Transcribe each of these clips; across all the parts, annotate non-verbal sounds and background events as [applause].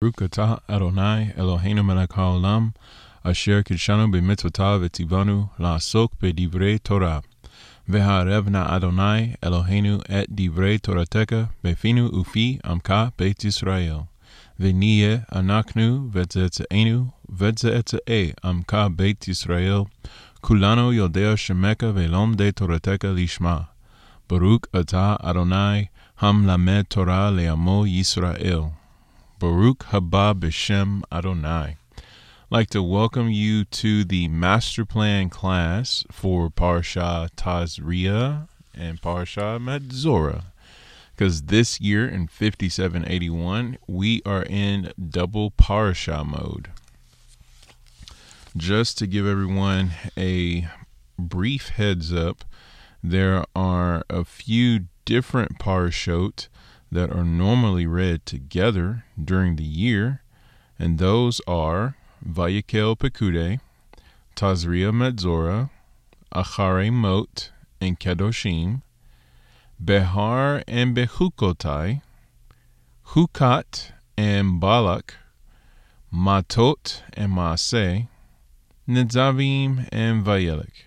Baruch atah Adonai Eloheinu melech haolam asher kidshanu b'mitzvotav v'tzivanu la'asok b'divrei Torah. V'ha'arevna Adonai Eloheinu et divrei Torateka befinu ufi amka beit Yisrael. V'niyeh anaknu v'tzetzeenu v'tzetzee amka beit Yisrael. Kulano yodea shemeka ve'lom de Torateka lishma. Baruch atah Adonai ham lamed Torah le'amo Yisrael. Baruch haba b'shem Adonai. Like to welcome you to the master plan class for Parsha Tazria and Parsha Metzora. Because this year in 5781, we are in double Parsha mode. Just to give everyone a brief heads up, there are a few different Parashot that are normally read together during the year, and those are Vayakel Pekude, Tazria Medzora, Achare Mot, and Kedoshim, Behar and Behukotai, Hukat and Balak, Matot and Masei, Nitzavim and Vayelech.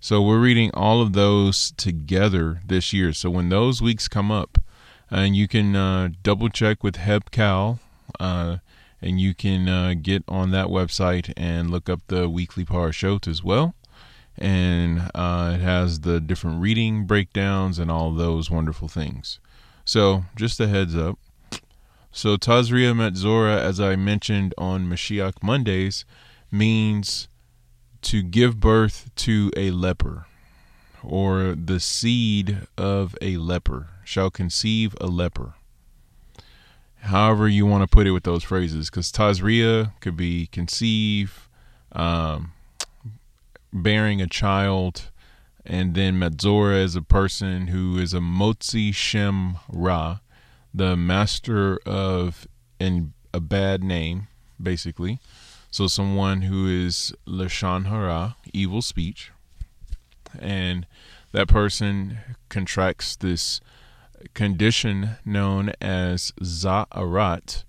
So we're reading all of those together this year. So when those weeks come up, and you can uh, double check with HebCal, uh, and you can uh, get on that website and look up the weekly parashot as well. And uh, it has the different reading breakdowns and all those wonderful things. So just a heads up. So Tazria Metzora, as I mentioned on Mashiach Mondays, means to give birth to a leper or the seed of a leper shall conceive a leper. However, you want to put it with those phrases, because Tazria could be conceive, um, bearing a child, and then Metzora is a person who is a Motzi Shem Ra, the master of in a bad name, basically. So someone who is Lashon Hara, evil speech, and that person contracts this condition known as Tzara'at,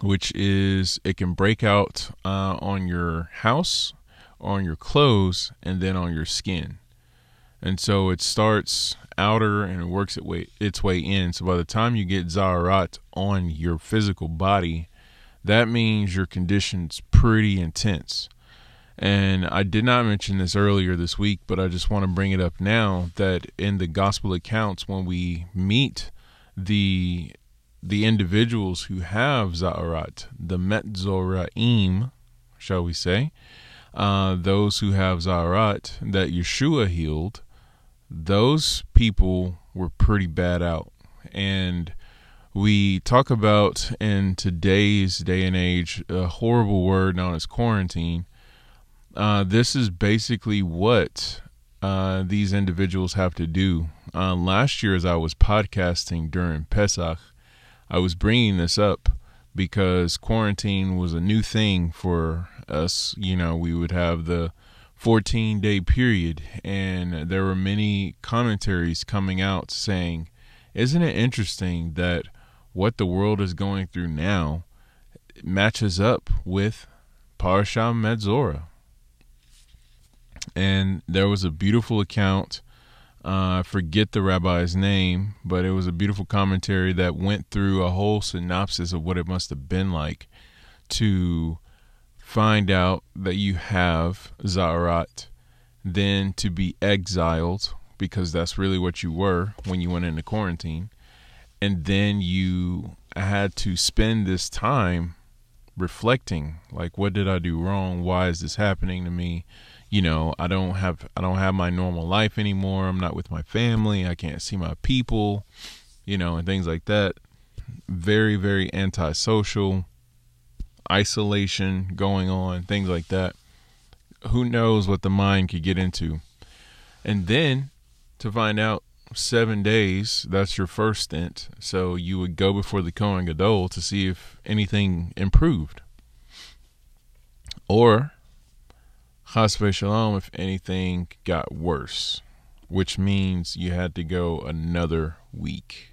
which is it can break out uh, on your house, on your clothes, and then on your skin. And so it starts outer and it works its way, its way in. So by the time you get Tzara'at on your physical body, that means your condition's pretty intense. And I did not mention this earlier this week, but I just want to bring it up now that in the gospel accounts, when we meet the the individuals who have Tzara'at, the Metzoraim, shall we say, uh, those who have Tzara'at that Yeshua healed, those people were pretty bad out. And we talk about in today's day and age a horrible word known as quarantine uh, this is basically what uh, these individuals have to do. Uh, last year, as I was podcasting during Pesach, I was bringing this up because quarantine was a new thing for us. You know, we would have the 14 day period, and there were many commentaries coming out saying, Isn't it interesting that what the world is going through now matches up with Parashah Metzora? And there was a beautiful account. Uh, I forget the rabbi's name, but it was a beautiful commentary that went through a whole synopsis of what it must have been like to find out that you have Tzara'at, then to be exiled, because that's really what you were when you went into quarantine, and then you had to spend this time reflecting like what did I do wrong? Why is this happening to me? You know i don't have i don't have my normal life anymore. I'm not with my family. I can't see my people you know and things like that. Very very antisocial isolation going on things like that. Who knows what the mind could get into? And then to find out seven days that's your first stint. So you would go before the Kohen Gadol to see if anything improved. Or chas shalom, if anything got worse, which means you had to go another week.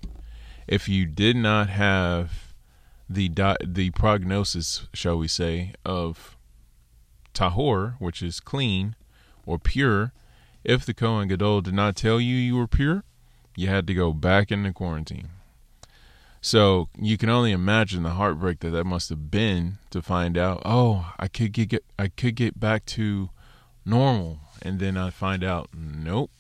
If you did not have the di- the prognosis, shall we say, of tahor, which is clean or pure. If the Kohen Gadol did not tell you you were pure, you had to go back into quarantine. So you can only imagine the heartbreak that that must have been to find out. Oh, I could get, get I could get back to normal, and then I find out, nope.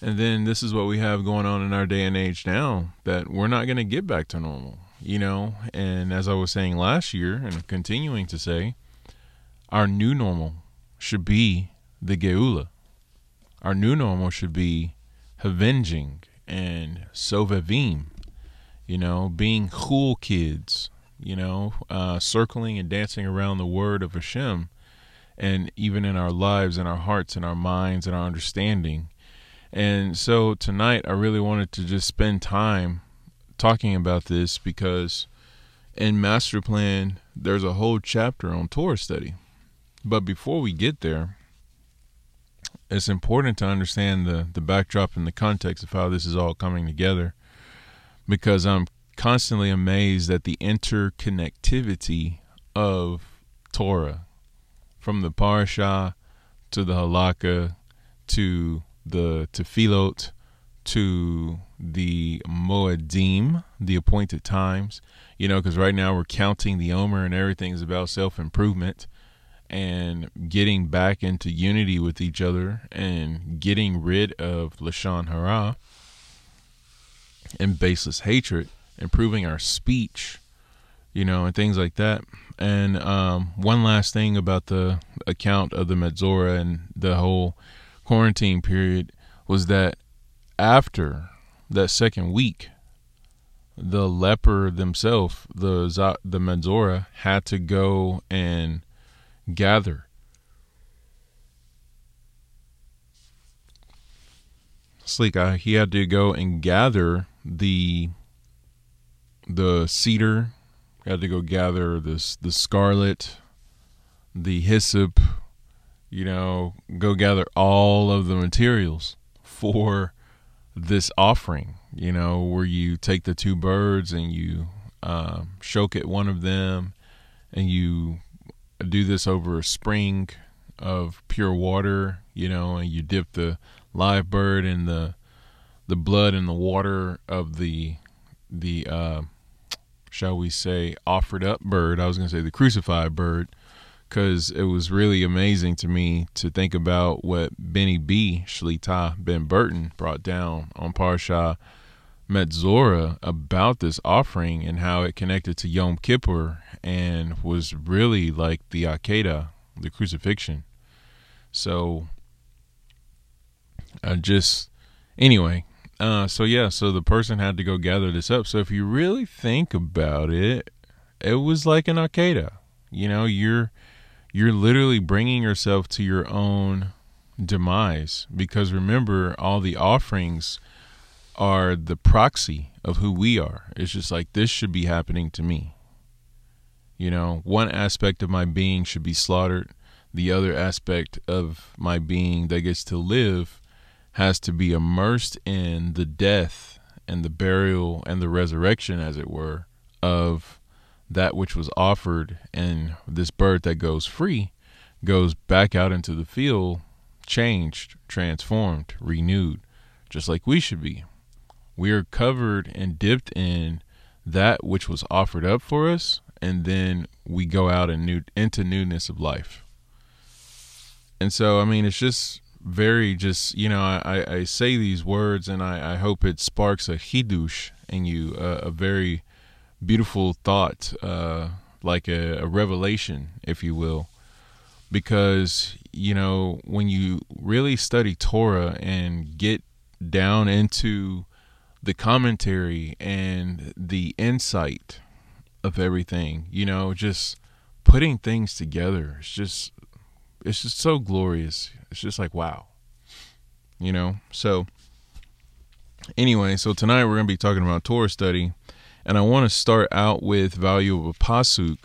And then this is what we have going on in our day and age now that we're not going to get back to normal, you know. And as I was saying last year, and continuing to say, our new normal should be the Geula. Our new normal should be avenging and sovevim, you know, being cool kids, you know, uh, circling and dancing around the word of Hashem, and even in our lives and our hearts and our minds and our understanding. And so tonight, I really wanted to just spend time talking about this because in Master Plan, there's a whole chapter on Torah study. But before we get there, it's important to understand the, the backdrop and the context of how this is all coming together because I'm constantly amazed at the interconnectivity of Torah from the Parsha to the Halakha to the Tefillot to the Moedim, the appointed times, you know, because right now we're counting the Omer and everything is about self improvement and getting back into unity with each other and getting rid of Lashon Hara and baseless hatred, improving our speech, you know, and things like that. And um, one last thing about the account of the Metzora and the whole quarantine period was that after that second week, the leper themselves, the the Metzora, had to go and gather. Sleek, he had to go and gather the the cedar, had to go gather this the scarlet, the hyssop, you know, go gather all of the materials for this offering. You know, where you take the two birds and you um, choke at one of them, and you do this over a spring of pure water, you know, and you dip the live bird in the the blood and the water of the the uh, shall we say offered up bird. I was going to say the crucified bird because it was really amazing to me to think about what Benny B. Shlita Ben Burton brought down on Parsha Metzora about this offering and how it connected to Yom Kippur and was really like the Akedah, the crucifixion. So I just anyway, uh so yeah, so the person had to go gather this up. So if you really think about it, it was like an Akedah. You know, you're you're literally bringing yourself to your own demise because remember all the offerings are the proxy of who we are. It's just like this should be happening to me. You know, one aspect of my being should be slaughtered. The other aspect of my being that gets to live has to be immersed in the death and the burial and the resurrection, as it were, of that which was offered. And this bird that goes free goes back out into the field, changed, transformed, renewed, just like we should be. We are covered and dipped in that which was offered up for us and then we go out new into newness of life. And so, I mean, it's just very just you know I, I say these words and I, I hope it sparks a hidush in you a, a very beautiful thought uh, like a, a, revelation if you will because you know when you really study Torah and get down into the commentary and the insight of everything. You know, just putting things together. It's just it's just so glorious. It's just like wow. You know? So anyway, so tonight we're going to be talking about Torah study and I want to start out with value of a pasuk.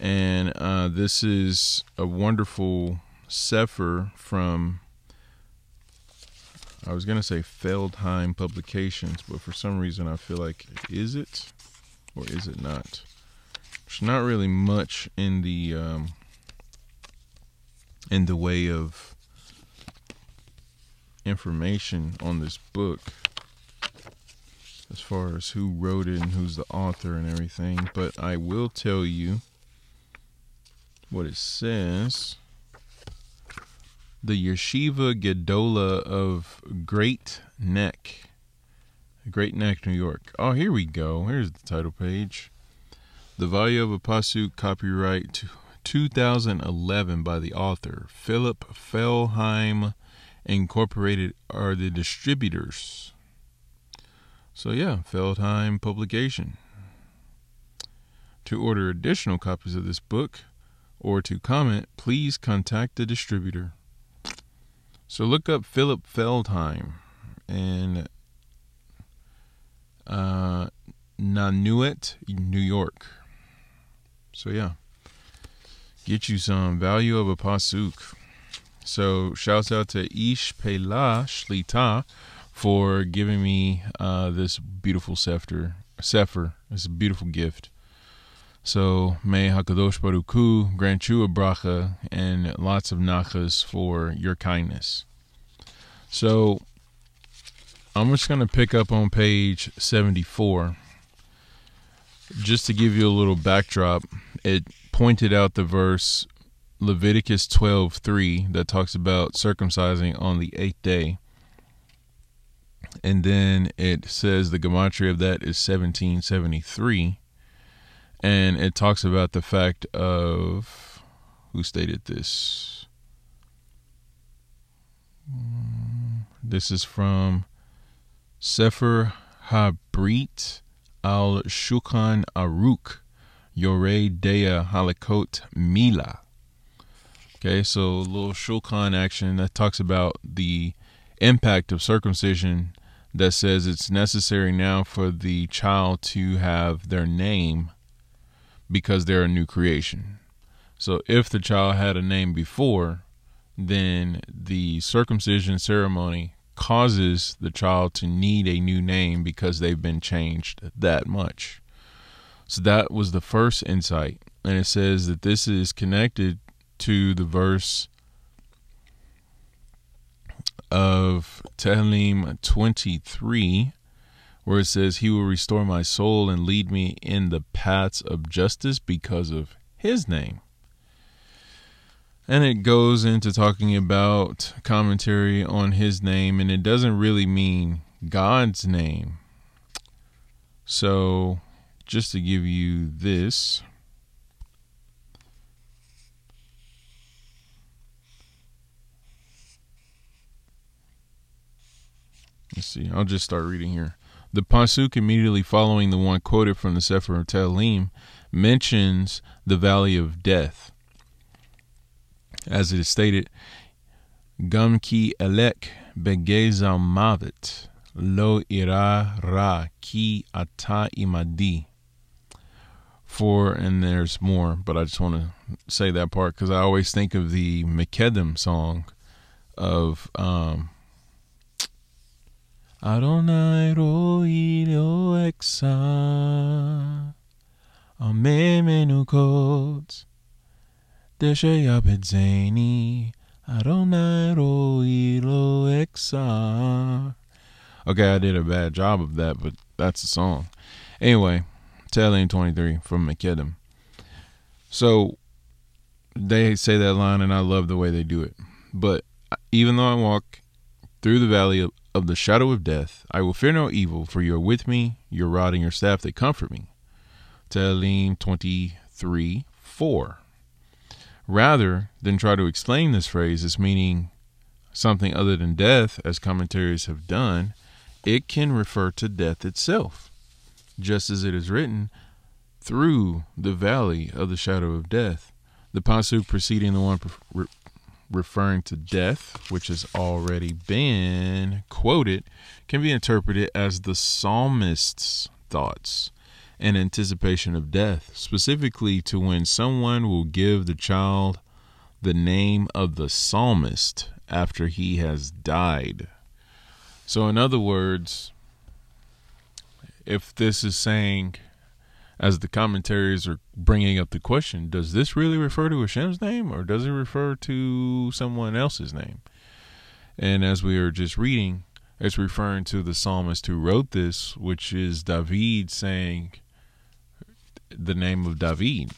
And uh, this is a wonderful sefer from I was gonna say Feldheim Publications, but for some reason I feel like is it? or is it not? There's not really much in the um, in the way of information on this book as far as who wrote it and who's the author and everything, but I will tell you what it says. The Yeshiva Gedola of Great Neck, Great Neck, New York. Oh, here we go. Here's the title page. The value of a pasuk, copyright 2011 by the author Philip Feldheim Incorporated are the distributors. So yeah, Feldheim Publication. To order additional copies of this book or to comment, please contact the distributor. So look up Philip Feldheim and uh, Nanuet, New York. So yeah, get you some value of a pasuk. So shouts out to Ish Pela Shlita for giving me uh, this beautiful sefer. Sefer, it's a beautiful gift. So may Hakadosh Baruch Hu grant you a bracha and lots of nachas for your kindness. So I'm just going to pick up on page 74 just to give you a little backdrop. It pointed out the verse Leviticus 12:3 that talks about circumcising on the 8th day. And then it says the gematria of that is 1773 and it talks about the fact of who stated this. Hmm, this is from Sefer Habrit al Shulchan Aruch Yoreh Dea Halakot Mila. Okay, so a little Shulchan action that talks about the impact of circumcision that says it's necessary now for the child to have their name because they're a new creation. So if the child had a name before, then the circumcision ceremony causes the child to need a new name because they've been changed that much. So that was the first insight. And it says that this is connected to the verse of Tehillim 23 where it says, He will restore my soul and lead me in the paths of justice because of His name. And it goes into talking about commentary on His name, and it doesn't really mean God's name. So, just to give you this. Let's see. I'll just start reading here. The pasuk immediately following the one quoted from the Sefer Tehillim mentions the valley of death. As it is stated, Gam ki elek begezal mavet lo ira ra ki ata imadi. For, and there's more, but I just want to say that part because I always think of the Miqedem song of um, Adonai roi Adonai roi Okay, I did a bad job of that, but that's the song. Anyway, Tehillim 23 from Miqedem. So they say that line, and I love the way they do it. But even though I walk through the valley of, of the shadow of death, I will fear no evil, for you are with me, your rod and your staff, they comfort me. Tehillim 23 4. Rather than try to explain this phrase as meaning something other than death, as commentaries have done, it can refer to death itself, just as it is written, through the valley of the shadow of death. The pasuk preceding the one referring to death, which has already been quoted, can be interpreted as the psalmist's thoughts and anticipation of death, specifically to when someone will give the child the name of the psalmist after he has died. So, in other words, if this is saying as the commentaries are bringing up the question, does this really refer to Hashem's name or does it refer to someone else's name? And as we are just reading, it's referring to the psalmist who wrote this, which is David saying the name of David.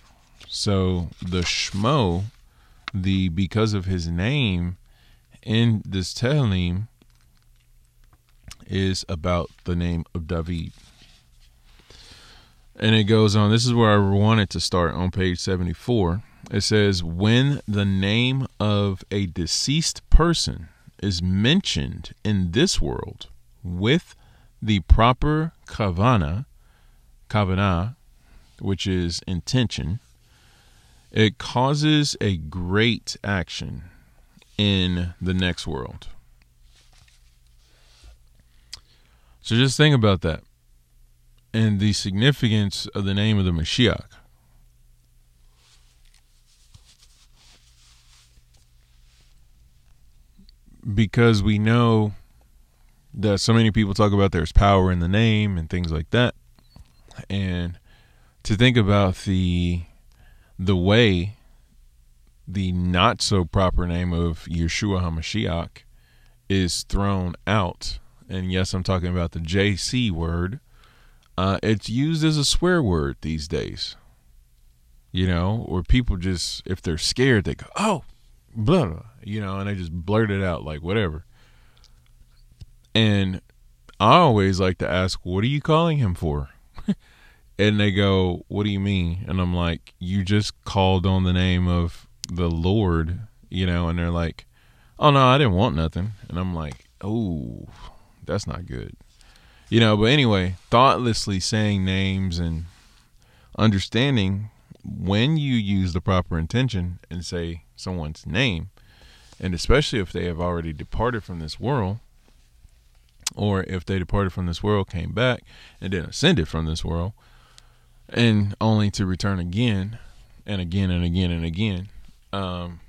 So the Shmo, the because of his name in this Tehillim is about the name of David. And it goes on. This is where I wanted to start on page 74. It says, When the name of a deceased person is mentioned in this world with the proper kavana, kavana, which is intention, it causes a great action in the next world. So just think about that and the significance of the name of the Mashiach. Because we know that so many people talk about there's power in the name and things like that. And to think about the the way the not so proper name of Yeshua HaMashiach is thrown out. And yes, I'm talking about the JC word uh, it's used as a swear word these days. You know, or people just, if they're scared, they go, oh, blah, blah, you know, and they just blurt it out like whatever. And I always like to ask, what are you calling him for? [laughs] and they go, what do you mean? And I'm like, you just called on the name of the Lord, you know, and they're like, oh no, I didn't want nothing. And I'm like, oh, that's not good you know but anyway thoughtlessly saying names and understanding when you use the proper intention and say someone's name and especially if they have already departed from this world or if they departed from this world came back and then ascended from this world and only to return again and again and again and again. Um,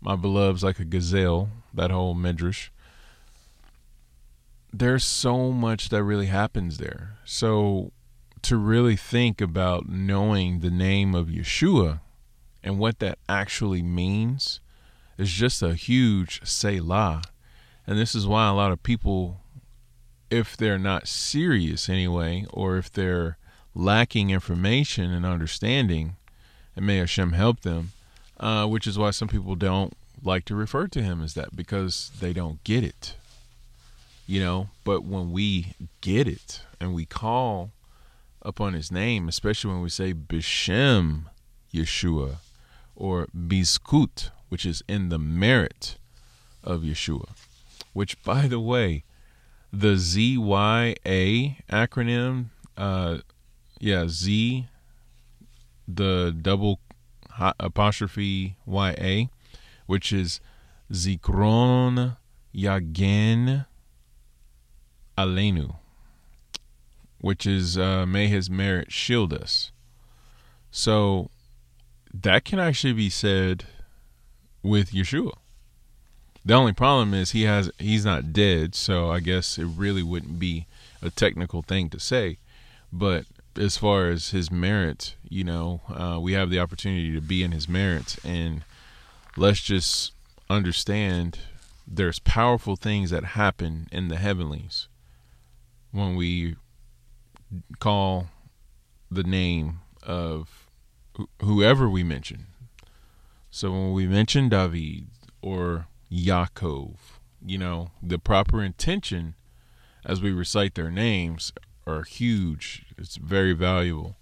my beloved's like a gazelle that whole medrash there's so much that really happens there. So to really think about knowing the name of Yeshua and what that actually means is just a huge Selah. And this is why a lot of people, if they're not serious anyway, or if they're lacking information and understanding, and may Hashem help them, uh, which is why some people don't like to refer to him as that because they don't get it you know but when we get it and we call upon his name especially when we say bishem yeshua or bizchut which is in the merit of yeshua which by the way the zya acronym uh yeah z the double apostrophe ya which is zikron yagen Alenu, which is uh, may his merit shield us. So that can actually be said with Yeshua. The only problem is he has he's not dead, so I guess it really wouldn't be a technical thing to say. But as far as his merit, you know, uh, we have the opportunity to be in his merits, and let's just understand there's powerful things that happen in the heavenlies when we call the name of whoever we mention. So when we mention David or Yaakov, you know, the proper intention as we recite their names are huge. It's very valuable.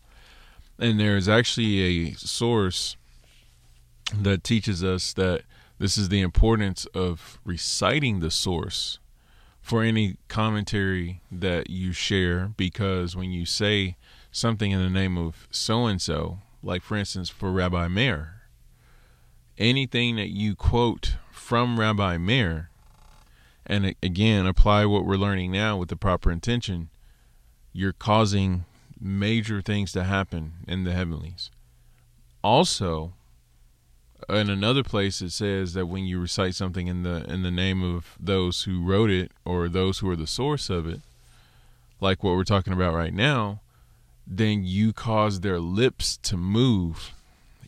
And there is actually a source that teaches us that this is the importance of reciting the source for any commentary that you share because when you say something in the name of so and so, like for instance for Rabbi Meir, anything that you quote from Rabbi Meir, and again apply what we're learning now with the proper intention, you're causing major things to happen in the heavenlies. Also, in another place it says that when you recite something in the in the name of those who wrote it or those who are the source of it like what we're talking about right now then you cause their lips to move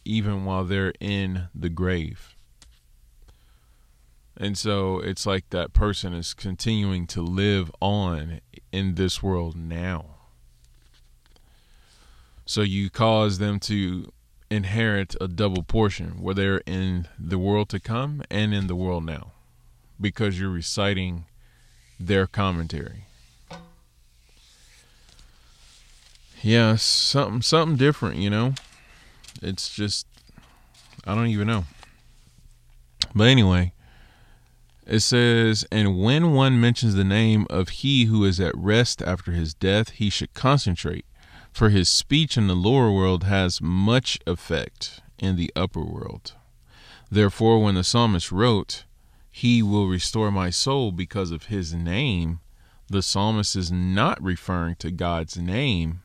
even while they're in the grave. And so it's like that person is continuing to live on in this world now. So you cause them to inherit a double portion where they're in the world to come and in the world now because you're reciting their commentary. Yeah, something something different, you know. It's just I don't even know. But anyway, it says, and when one mentions the name of he who is at rest after his death, he should concentrate, for his speech in the lower world has much effect in the upper world. Therefore, when the psalmist wrote, He will restore my soul because of his name, the psalmist is not referring to God's name.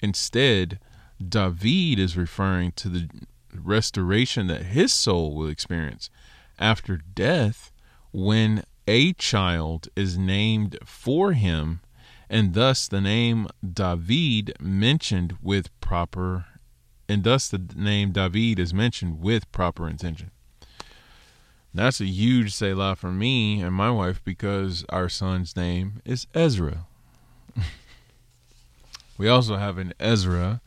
Instead, David is referring to the restoration that his soul will experience after death when a child is named for him and thus the name David mentioned with proper and thus the name David is mentioned with proper intention. That's a huge Selah for me and my wife because our son's name is Ezra. [laughs] we also have an Ezra,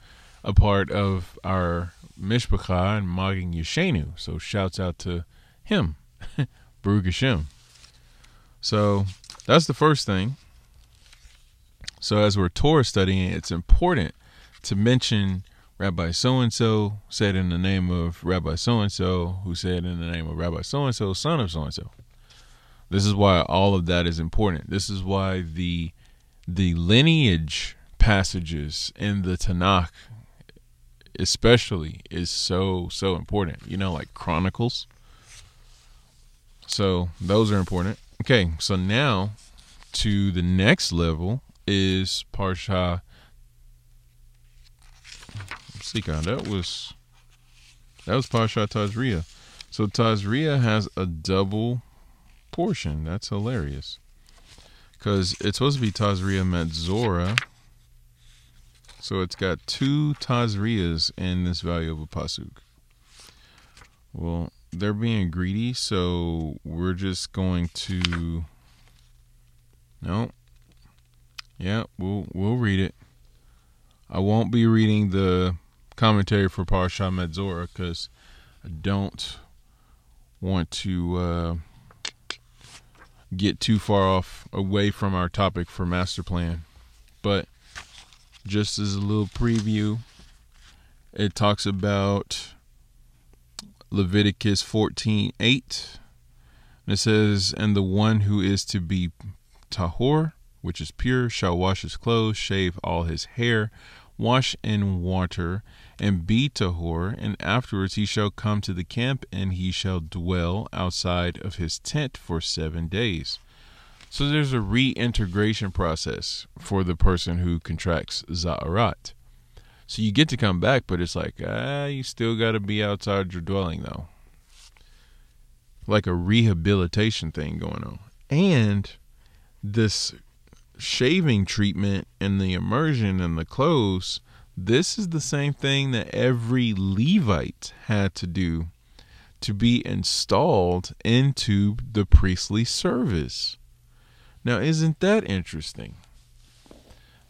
a part of our Mishpacha and Magin Yeshenu. So shouts out to him, [laughs] Baruch Hashem. So that's the first thing. So as we're Torah studying, it's important to mention Rabbi so and so said in the name of Rabbi so and so, who said in the name of Rabbi so and so, son of so and so. This is why all of that is important. This is why the the lineage passages in the Tanakh especially is so so important. You know, like Chronicles. So those are important. Okay, so now to the next level is Parsha. God, that was that was Parsha Tazria. So Tazria has a double portion. That's hilarious. Because it's supposed to be Tazria Metzora. So it's got two Tazrias in this value of a Pasuk. Well, they're being greedy, so we're just going to no. Yeah, we'll we'll read it. I won't be reading the commentary for Parsha Metzora because I don't want to uh, get too far off away from our topic for master plan. But just as a little preview, it talks about Leviticus 14 8. And it says, And the one who is to be tahor, which is pure, shall wash his clothes, shave all his hair, wash in water, and be tahor, and afterwards he shall come to the camp, and he shall dwell outside of his tent for seven days. So there's a reintegration process for the person who contracts Tzara'at. So you get to come back, but it's like, ah, you still got to be outside your dwelling, though. Like a rehabilitation thing going on. And this shaving treatment and the immersion and the clothes, this is the same thing that every Levite had to do to be installed into the priestly service. Now, isn't that interesting?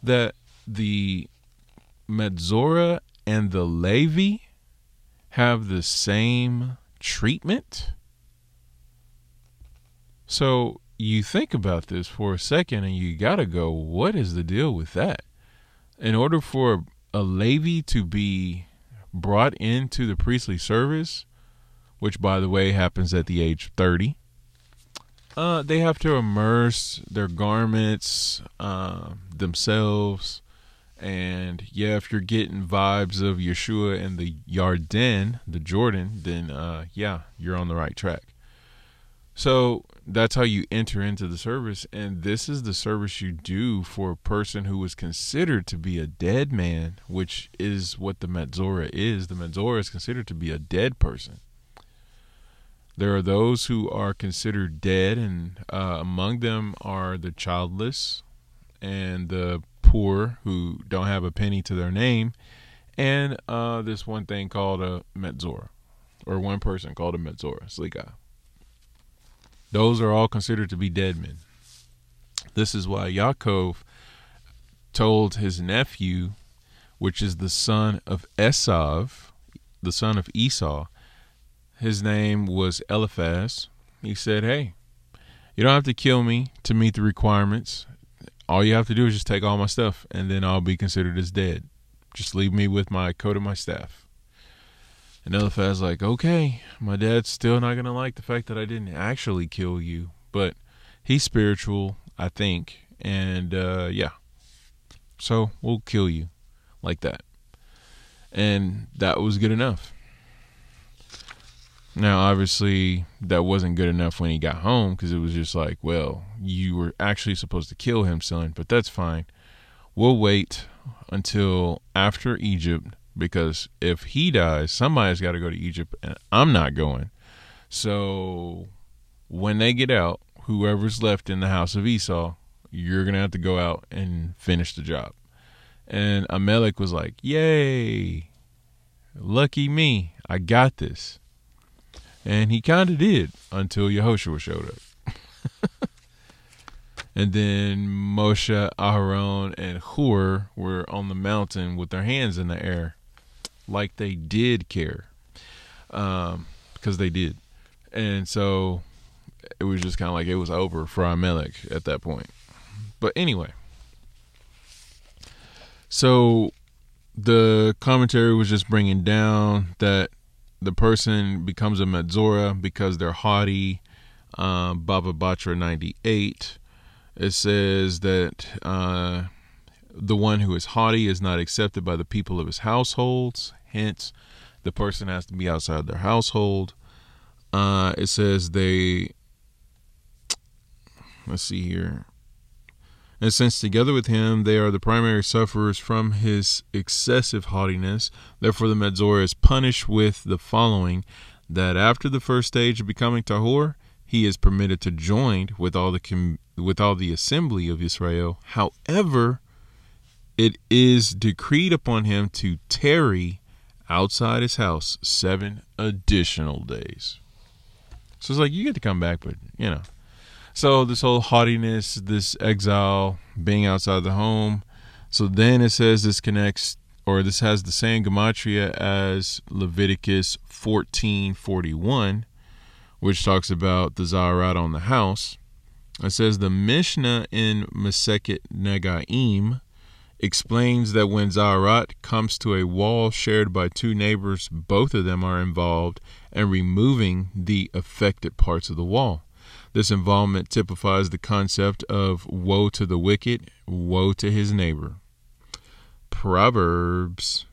That the Metzora and the Levi have the same treatment? So you think about this for a second and you got to go, what is the deal with that? In order for a Levi to be brought into the priestly service, which by the way happens at the age 30, uh, they have to immerse their garments, uh, themselves, and yeah, if you're getting vibes of Yeshua and the Yarden, the Jordan, then uh, yeah, you're on the right track. So that's how you enter into the service, and this is the service you do for a person who was considered to be a dead man, which is what the Metzora is. The Metzora is considered to be a dead person. There are those who are considered dead, and uh, among them are the childless and the poor who don't have a penny to their name, and uh, this one thing called a Metzora, or one person called a Metzora, Slicha. Those are all considered to be dead men. This is why Yaakov told his nephew, which is the son of Esav, the son of Esau, his name was Eliphaz. He said, Hey, you don't have to kill me to meet the requirements. All you have to do is just take all my stuff, and then I'll be considered as dead. Just leave me with my coat and my staff. And Eliphaz like, okay, my dad's still not gonna like the fact that I didn't actually kill you, but he's spiritual, I think, and uh, yeah, so we'll kill you like that, and that was good enough. Now, obviously, that wasn't good enough when he got home because it was just like, well, you were actually supposed to kill him, son, but that's fine. We'll wait until after Egypt because if he dies, somebody's got to go to Egypt, and I'm not going. So when they get out, whoever's left in the house of Esau, you're going to have to go out and finish the job. And Amalek was like, Yay, lucky me, I got this. And he kind of did until Yehoshua showed up. [laughs] and then Moshe, Aharon, and Hur were on the mountain with their hands in the air, like they did care, um, because they did. And so it was just kind of like it was over for Amalek at that point. But anyway, so the commentary was just bringing down that the person becomes a Metzora because they're haughty. Um, Baba Batra 98. It says that uh, the one who is haughty is not accepted by the people of his households. Hence, the person has to be outside their household. Uh, it says they. Let's see here. And since together with him they are the primary sufferers from his excessive haughtiness, therefore the Metzora is punished with the following that after the first stage of becoming Tahor, he is permitted to join with all the com- with all the assembly of Israel. However, it is decreed upon him to tarry outside his house seven additional days. So it's like you get to come back, but you know, so this whole haughtiness, this exile, being outside the home. So then it says this connects or this has the same gematria as Leviticus 14:41, which talks about the tzara'at on the house. It says the Mishnah in Maseket Negaim explains that when tzara'at comes to a wall shared by two neighbors, both of them are involved in removing the affected parts of the wall. This involvement typifies the concept of woe to the wicked, woe to his neighbor. Proverbs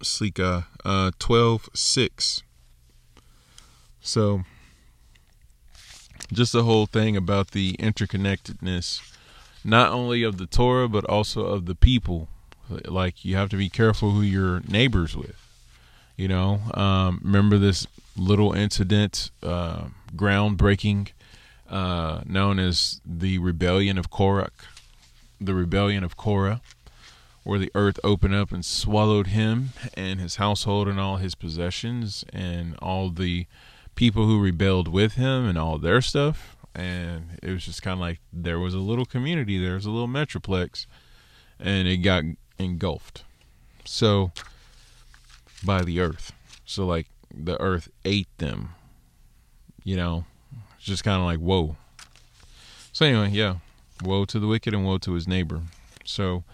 Slicha uh, 12 6. So, just the whole thing about the interconnectedness, not only of the Torah, but also of the people. Like, you have to be careful who you're neighbors with. You know, um, remember this little incident, uh, groundbreaking, uh, known as the Rebellion of Korach, the Rebellion of Korah, where the earth opened up and swallowed him and his household and all his possessions and all the people who rebelled with him and all their stuff. And it was just kind of like there was a little community, there was a little metroplex, and it got engulfed. So, by the earth. So, like, the earth ate them. You know, it's just kind of like, whoa. So, anyway, yeah. Woe to the wicked and woe to his neighbor. So,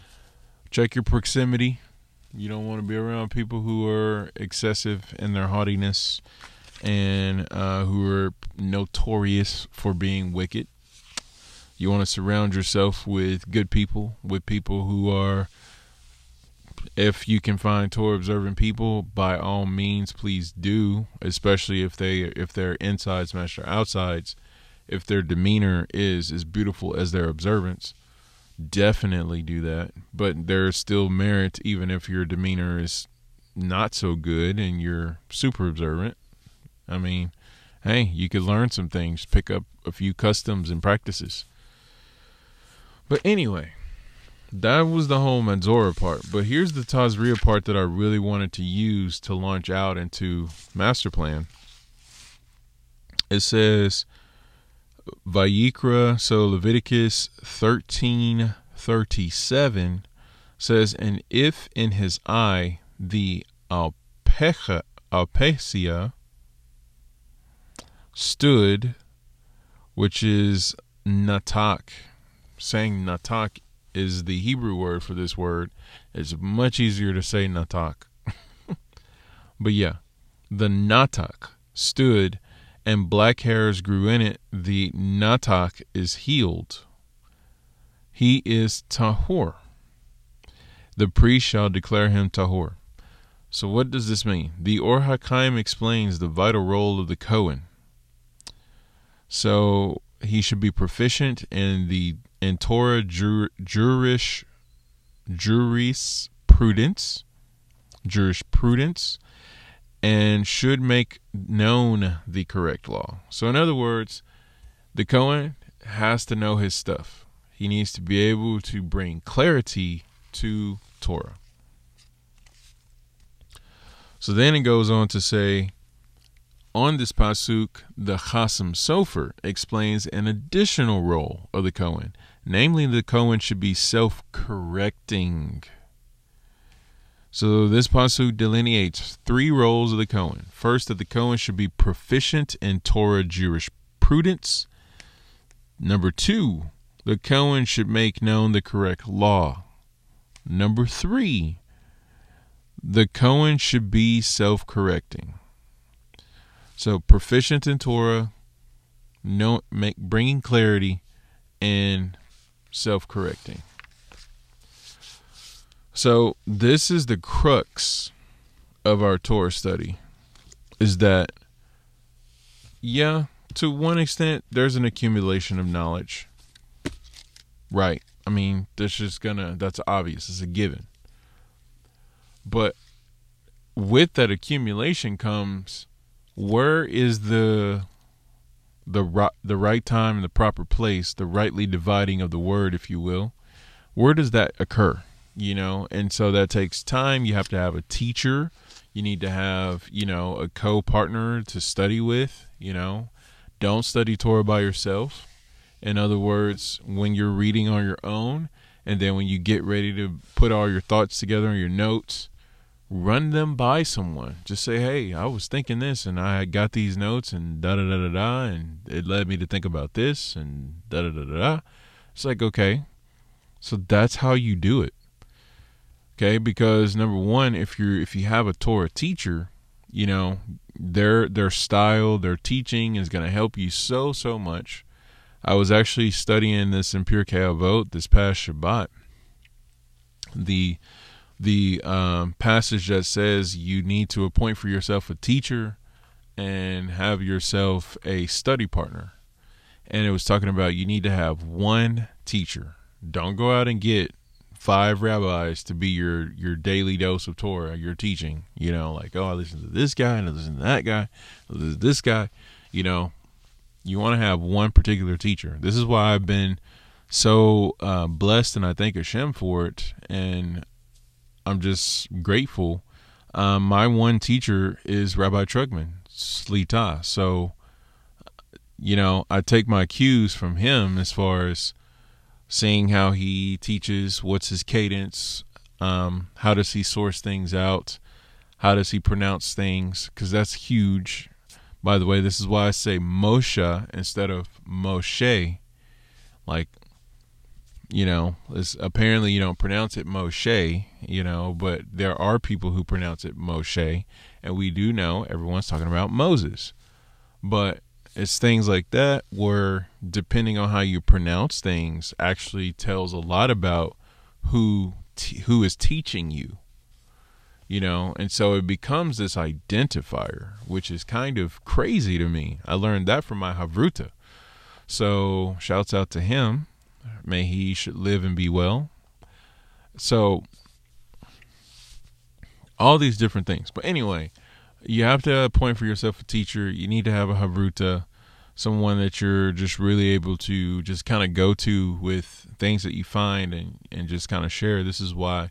check your proximity. You don't want to be around people who are excessive in their haughtiness and uh, who are notorious for being wicked. You want to surround yourself with good people, with people who are if you can find Torah observant people, by all means, please do. Especially if they if their insides match their outsides, if their demeanor is as beautiful as their observance, definitely do that. But there's still merit even if your demeanor is not so good and you're super observant. I mean, hey, you could learn some things, pick up a few customs and practices. But anyway, that was the whole Manzora part. But here's the Tazria part that I really wanted to use to launch out into master plan. It says Vayikra, so Leviticus thirteen thirty seven says, and if in his eye the alpecha, alpecia stood, which is natak, saying natak is the Hebrew word for this word. It's much easier to say natak. [laughs] but yeah, the natak stood and black hairs grew in it. The natak is healed. He is tahor. The priest shall declare him tahor. So what does this mean? The Or HaChaim explains the vital role of the Cohen. So he should be proficient in the in Torah jur, jurish jurisprudence, jurisprudence, and should make known the correct law. So, in other words, the Cohen has to know his stuff. He needs to be able to bring clarity to Torah. So then it goes on to say, on this pasuk, the Chasam Sofer explains an additional role of the Cohen, namely, the Cohen should be self-correcting. So this pasuk delineates three roles of the Cohen. First, that the Cohen should be proficient in Torah jurisprudence. Number two, the Cohen should make known the correct law. Number three, the Cohen should be self-correcting. So proficient in Torah, no, make, bringing clarity, and self-correcting. So this is the crux of our Torah study, is that yeah, to one extent, there's an accumulation of knowledge. Right. I mean, that's just gonna that's obvious, it's a given. But with that accumulation comes where is the the the right time and the proper place, the rightly dividing of the word, if you will. Where does that occur? You know, and so that takes time. You have to have a teacher. You need to have, you know, a co-partner to study with, you know. Don't study Torah by yourself. In other words, when you're reading on your own, and then when you get ready to put all your thoughts together in your notes, run them by someone. Just say, "Hey, I was thinking this, and I got these notes, and da da da da da, and it led me to think about this, and da da da da da." It's like, okay, so that's how you do it. Okay, because number one, if you're if you have a Torah teacher, you know their their style, their teaching is going to help you so so much. I was actually studying this in Pirkei Avot this past Shabbat. The the um, passage that says you need to appoint for yourself a teacher and have yourself a study partner. And it was talking about you need to have one teacher. Don't go out and get five rabbis to be your your daily dose of Torah, your teaching. You know, like oh, I listen to this guy and I listen to that guy, listen to this guy. You know, you want to have one particular teacher. This is why I've been so uh, blessed, and I thank Hashem for it. And I'm just grateful. Um, my one teacher is Rabbi Trugman Shlita. So, you know, I take my cues from him as far as seeing how he teaches, what's his cadence, um, how does he source things out, how does he pronounce things, because that's huge. By the way, this is why I say Moshe instead of Moshe. Like you know, it's, apparently you don't pronounce it Moshe, you know, but there are people who pronounce it Moshe, and we do know everyone's talking about Moses. But it's things like that where depending on how you pronounce things actually tells a lot about who t- who is teaching you. You know, and so it becomes this identifier, which is kind of crazy to me. I learned that from my Havruta. So, shouts out to him May he should live and be well. So, all these different things. But anyway, you have to appoint for yourself a teacher. You need to have a Havruta. someone that you're just really able to just kind of go to with things that you find and, and just kind of share. This is why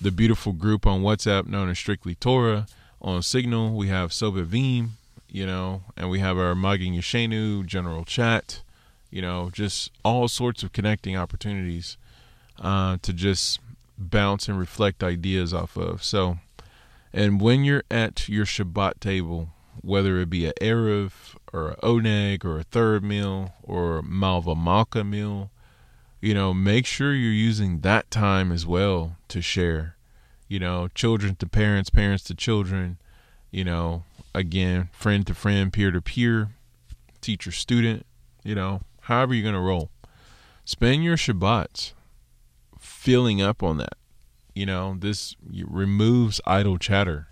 the beautiful group on WhatsApp known as Strictly Torah on Signal, we have Sobevim, you know, and we have our Magin Yeshenu general chat, you know, just all sorts of connecting opportunities uh, to just bounce and reflect ideas off of. So, and when you're at your Shabbat table, whether it be an Erev or an Oneg or a third meal or Melave Malka meal, you know, make sure you're using that time as well to share. You know, children to parents, parents to children, you know, again, friend to friend, peer to peer, teacher student, you know, however you're going to roll. Spend your Shabbats filling up on that. You know, this removes idle chatter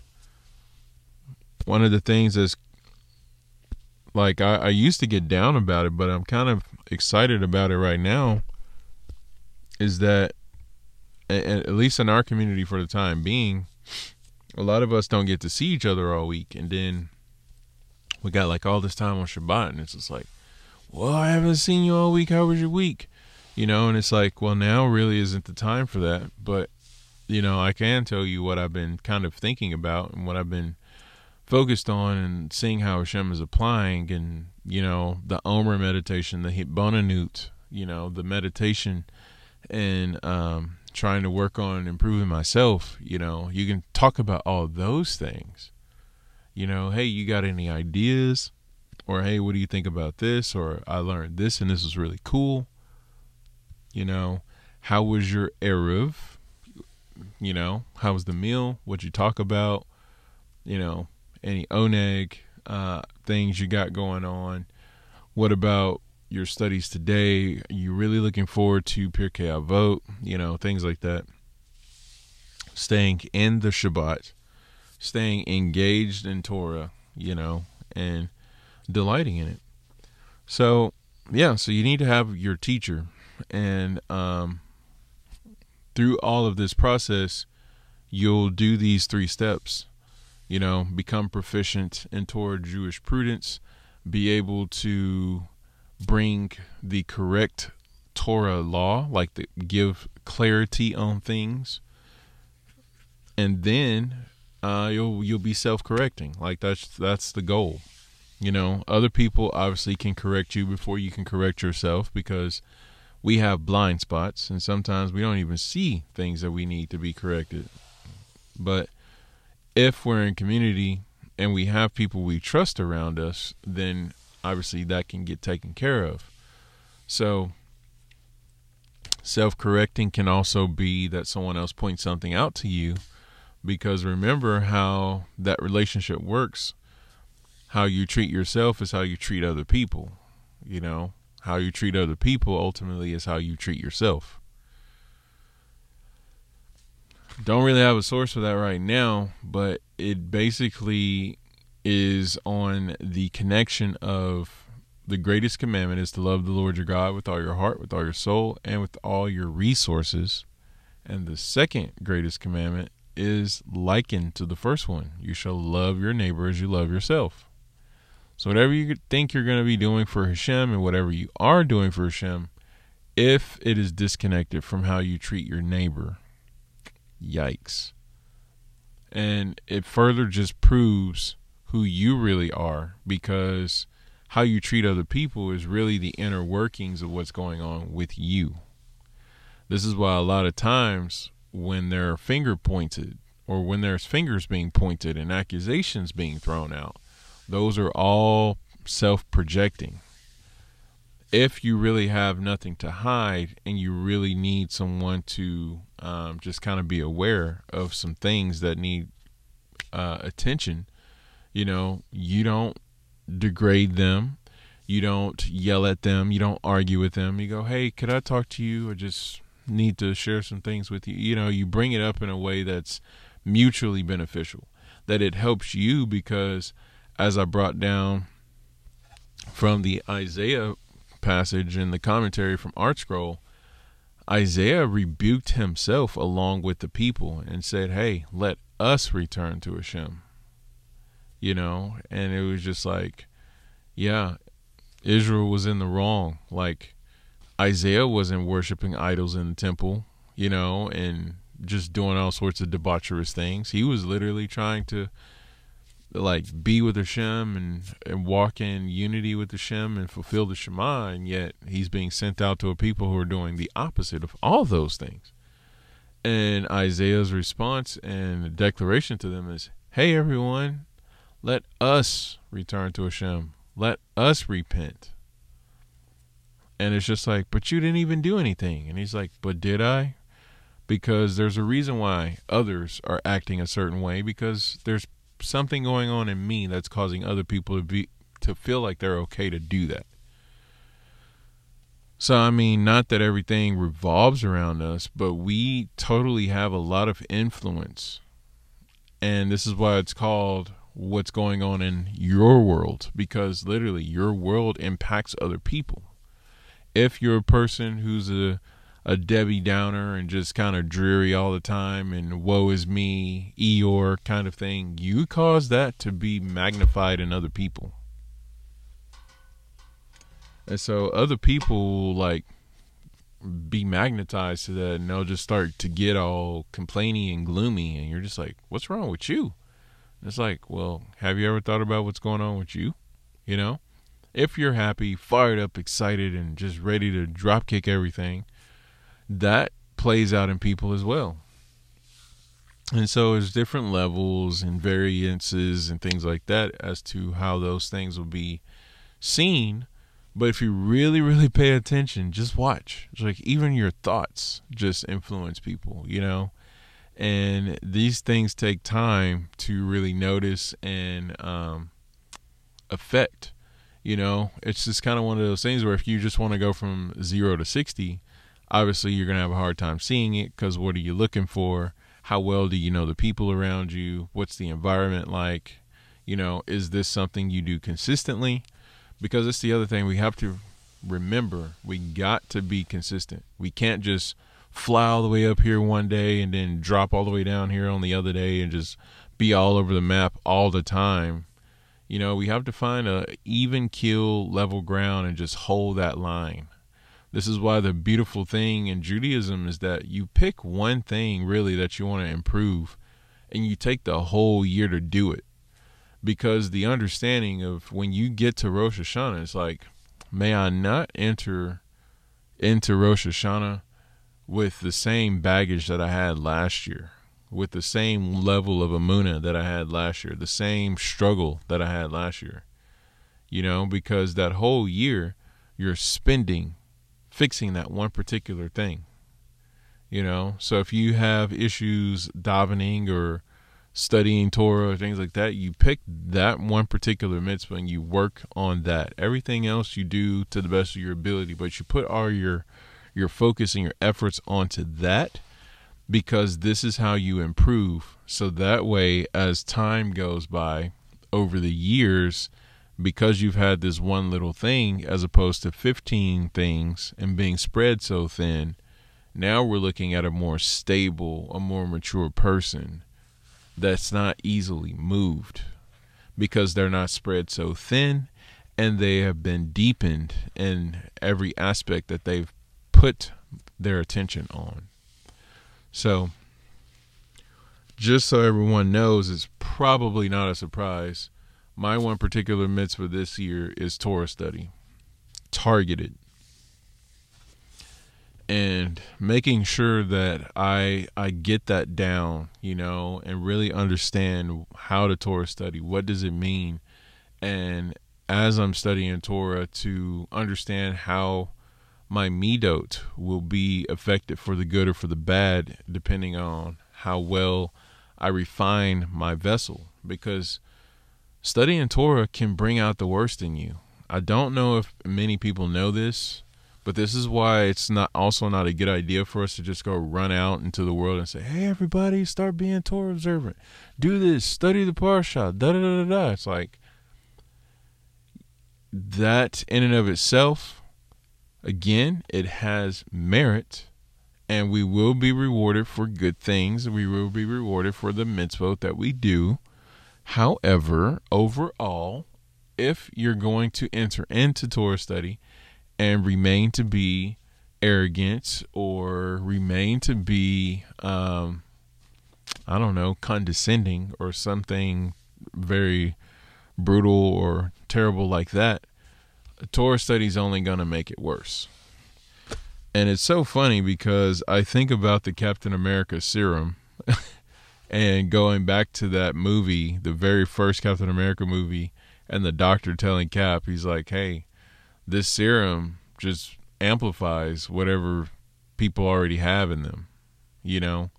one of the things that's like I, I used to get down about it, but I'm kind of excited about it right now. Is that at least in our community for the time being, a lot of us don't get to see each other all week, and then we got like all this time on Shabbat, and it's just like, well, I haven't seen you all week. How was your week? You know, and it's like, well, now really isn't the time for that. But you know, I can tell you what I've been kind of thinking about and what I've been focused on and seeing how Hashem is applying and, you know, the Omer meditation, the Hitbonenut, you know, the meditation and um, trying to work on improving myself, you know, you can talk about all those things. You know, hey, you got any ideas? Or hey, what do you think about this? Or I learned this and this is really cool. You know, how was your Erev? You know, how was the meal? What'd you talk about? You know, any oneg uh, things you got going on? What about your studies today? Are you really looking forward to Pirkei Avot? You know, things like that. Staying in the Shabbat, staying engaged in Torah, you know, and delighting in it. So, yeah, so you need to have your teacher. And um, through all of this process, you'll do these three steps you know, become proficient in Torah Jewish prudence, be able to bring the correct Torah law, like the, give clarity on things, and then uh, you'll you'll be self correcting. Like that's that's the goal. You know, other people obviously can correct you before you can correct yourself because we have blind spots, and sometimes we don't even see things that we need to be corrected. But if we're in community and we have people we trust around us, then obviously that can get taken care of. So, self correcting can also be that someone else points something out to you because remember how that relationship works. How you treat yourself is how you treat other people. You know, how you treat other people ultimately is how you treat yourself. Don't really have a source for that right now, but it basically is on the connection of the greatest commandment is to love the Lord your God with all your heart, with all your soul, and with all your resources. And the second greatest commandment is likened to the first one. You shall love your neighbor as you love yourself. So whatever you think you're going to be doing for Hashem and whatever you are doing for Hashem, if it is disconnected from how you treat your neighbor, Yikes. And it further just proves who you really are because how you treat other people is really the inner workings of what's going on with you. This is why a lot of times when there are finger pointed or when there's fingers being pointed and accusations being thrown out, those are all self projecting if you really have nothing to hide and you really need someone to um, just kind of be aware of some things that need uh, attention, you know, you don't degrade them. You don't yell at them. You don't argue with them. You go, hey, could I talk to you? I just need to share some things with you. You know, you bring it up in a way that's mutually beneficial, that it helps you because, as I brought down from the Isaiah passage in the commentary from ArtScroll, Isaiah rebuked himself along with the people and said, Hey, let us return to Hashem. You know, and it was just like, yeah, Israel was in the wrong. Like Isaiah wasn't worshiping idols in the temple, you know, and just doing all sorts of debaucherous things. He was literally trying to like be with Hashem and, and walk in unity with Hashem and fulfill the Shema, and yet he's being sent out to a people who are doing the opposite of all those things. And Isaiah's response and declaration to them is, Hey everyone, let us return to Hashem. Let us repent. And it's just like, but you didn't even do anything. And he's like, but did I? Because there's a reason why others are acting a certain way because there's something going on in me that's causing other people to be to feel like they're okay to do that. So I mean, not that everything revolves around us, but we totally have a lot of influence. And this is why it's called what's going on in your world because literally your world impacts other people. If you're a person who's a a Debbie Downer and just kind of dreary all the time and woe is me, Eeyore kind of thing, you cause that to be magnified in other people. And so other people like be magnetized to that and they'll just start to get all complaining and gloomy and you're just like, What's wrong with you? And it's like, well, have you ever thought about what's going on with you? You know? If you're happy, fired up, excited, and just ready to drop kick everything, that plays out in people as well. And so there's different levels and variances and things like that as to how those things will be seen. But if you really, really pay attention, just watch. It's like even your thoughts just influence people, you know? And these things take time to really notice and um, affect. You know, it's just kind of one of those things where if you just want to go from zero to 60, obviously you're going to have a hard time seeing it because what are you looking for? How well do you know the people around you? What's the environment like? You know, is this something you do consistently? Because it's the other thing we have to remember. We got to be consistent. We can't just fly all the way up here one day and then drop all the way down here on the other day and just be all over the map all the time. You know, we have to find a even keel level ground and just hold that line. This is why the beautiful thing in Judaism is that you pick one thing really that you want to improve and you take the whole year to do it. Because the understanding of when you get to Rosh Hashanah, it's like, may I not enter into Rosh Hashanah with the same baggage that I had last year, with the same level of amuna that I had last year, the same struggle that I had last year. You know, because that whole year you're spending fixing that one particular thing. You know, so if you have issues davening or studying Torah or things like that, you pick that one particular mitzvah and you work on that. Everything else you do to the best of your ability, but you put all your your focus and your efforts onto that because this is how you improve. So that way, as time goes by over the years, because you've had this one little thing as opposed to 15 things and being spread so thin, now we're looking at a more stable, a more mature person that's not easily moved because they're not spread so thin and they have been deepened in every aspect that they've put their attention on. So, just so everyone knows, it's probably not a surprise my one particular mitzvah this year is Torah study, targeted, and making sure that I I get that down, you know, and really understand how to Torah study. What does it mean? And as I'm studying Torah, to understand how my midot will be affected for the good or for the bad, depending on how well I refine my vessel. Because studying Torah can bring out the worst in you. I don't know if many people know this, but this is why it's not also not a good idea for us to just go run out into the world and say, "Hey, everybody, start being Torah observant. Do this. Study the parsha." Da da da da da. It's like that in and of itself. Again, it has merit, and we will be rewarded for good things. We will be rewarded for the mitzvot that we do. However, overall, if you're going to enter into Torah study and remain to be arrogant or remain to be, um, I don't know, condescending or something very brutal or terrible like that, Torah study is only going to make it worse. And it's so funny because I think about the Captain America serum [laughs] and going back to that movie, the very first Captain America movie, and the doctor telling Cap, he's like, hey, this serum just amplifies whatever people already have in them, you know?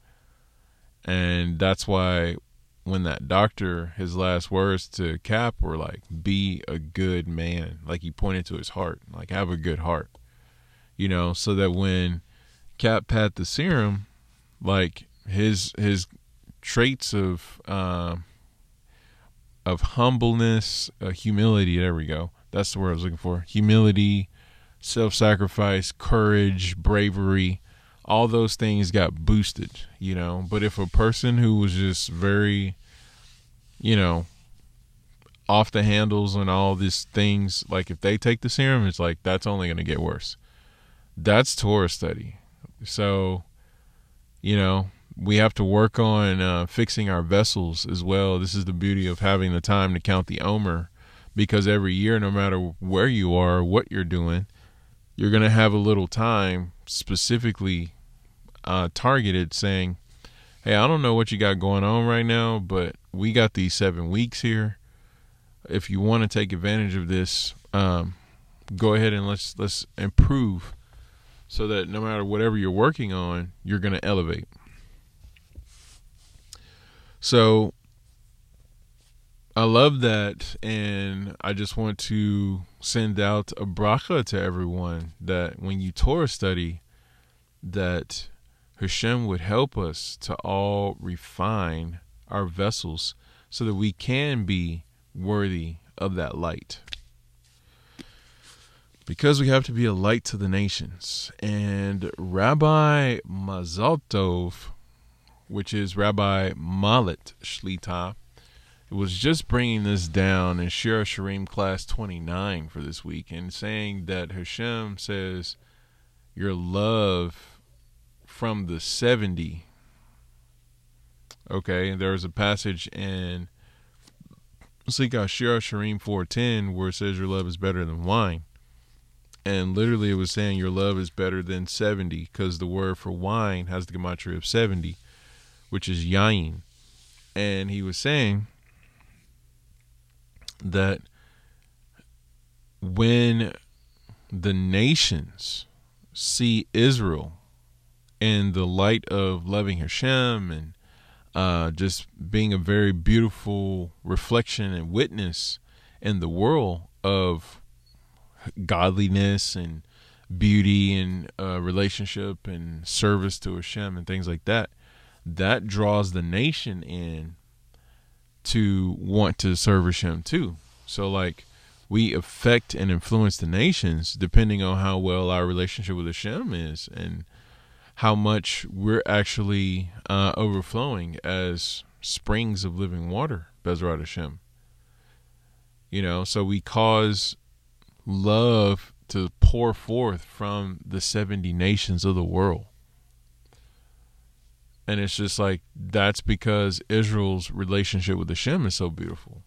And that's why when that doctor, his last words to Cap were like, be a good man. Like he pointed to his heart, like, have a good heart, you know? So that when Cap had the serum, like his, his, traits of uh, of humbleness, uh, humility. There we go. That's the word I was looking for. Humility, self sacrifice, courage, bravery, all those things got boosted, you know. But if a person who was just very, you know, off the handles and all these things, like if they take the serum, it's like that's only going to get worse. That's Torah study. So, you know, we have to work on uh, fixing our vessels as well. This is the beauty of having the time to count the Omer because every year, no matter where you are, what you're doing, you're going to have a little time specifically uh, targeted saying, Hey, I don't know what you got going on right now, but we got these seven weeks here. If you want to take advantage of this, um, go ahead and let's let's improve so that no matter whatever you're working on, you're going to elevate. So I love that, and I just want to send out a bracha to everyone that when you Torah study, that Hashem would help us to all refine our vessels so that we can be worthy of that light. Because we have to be a light to the nations. And Rabbi Mazal Tov which is Rabbi Malit Shlita, It was just bringing this down in Shir Shirim class 29 for this week and saying that Hashem says, Your love from the 70. Okay, and there was a passage in Sika Shir Shirim 410 where it says, Your love is better than wine. And literally it was saying your love is better than 70 because the word for wine has the gematria of 70 which is yain. And he was saying that when the nations see Israel in the light of loving Hashem and uh, just being a very beautiful reflection and witness in the world of godliness and beauty and uh, relationship and service to Hashem and things like that, that draws the nation in to want to service him too. So like we affect and influence the nations depending on how well our relationship with Hashem is and how much we're actually uh, overflowing as springs of living water, Bezrat Hashem. You know, so we cause love to pour forth from the 70 nations of the world and it's just like that's because Israel's relationship with Hashem is so beautiful.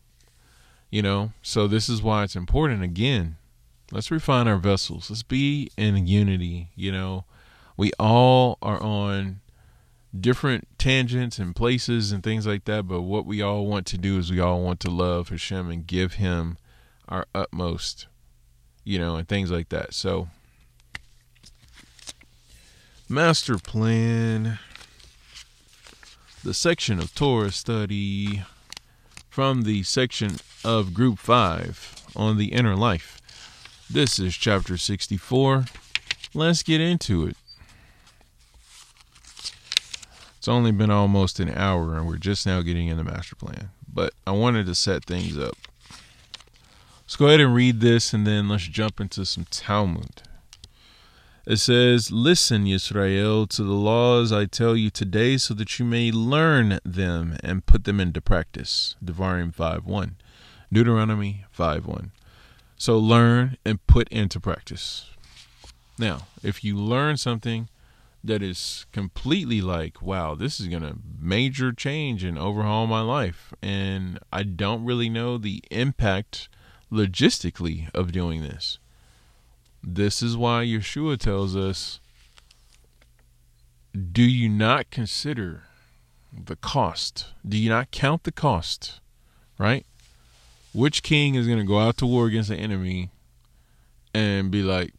You know, so this is why it's important again. Let's refine our vessels. Let's be in unity, you know. We all are on different tangents and places and things like that, but what we all want to do is we all want to love Hashem and give him our utmost, you know, and things like that. So master plan the section of Torah study from the section of Group 5 on the inner life. This is chapter 64. Let's get into it. It's only been almost an hour and we're just now getting in the master plan, but I wanted to set things up. Let's go ahead and read this and then let's jump into some Talmud. It says, Listen, Yisrael, to the laws I tell you today, so that you may learn them and put them into practice. Devarim 5 1. Deuteronomy 5 1. So learn and put into practice. Now, if you learn something that is completely like, wow, this is going to major change and overhaul my life, and I don't really know the impact logistically of doing this. This is why Yeshua tells us do you not consider the cost? Do you not count the cost? Right? Which king is going to go out to war against the enemy and be like,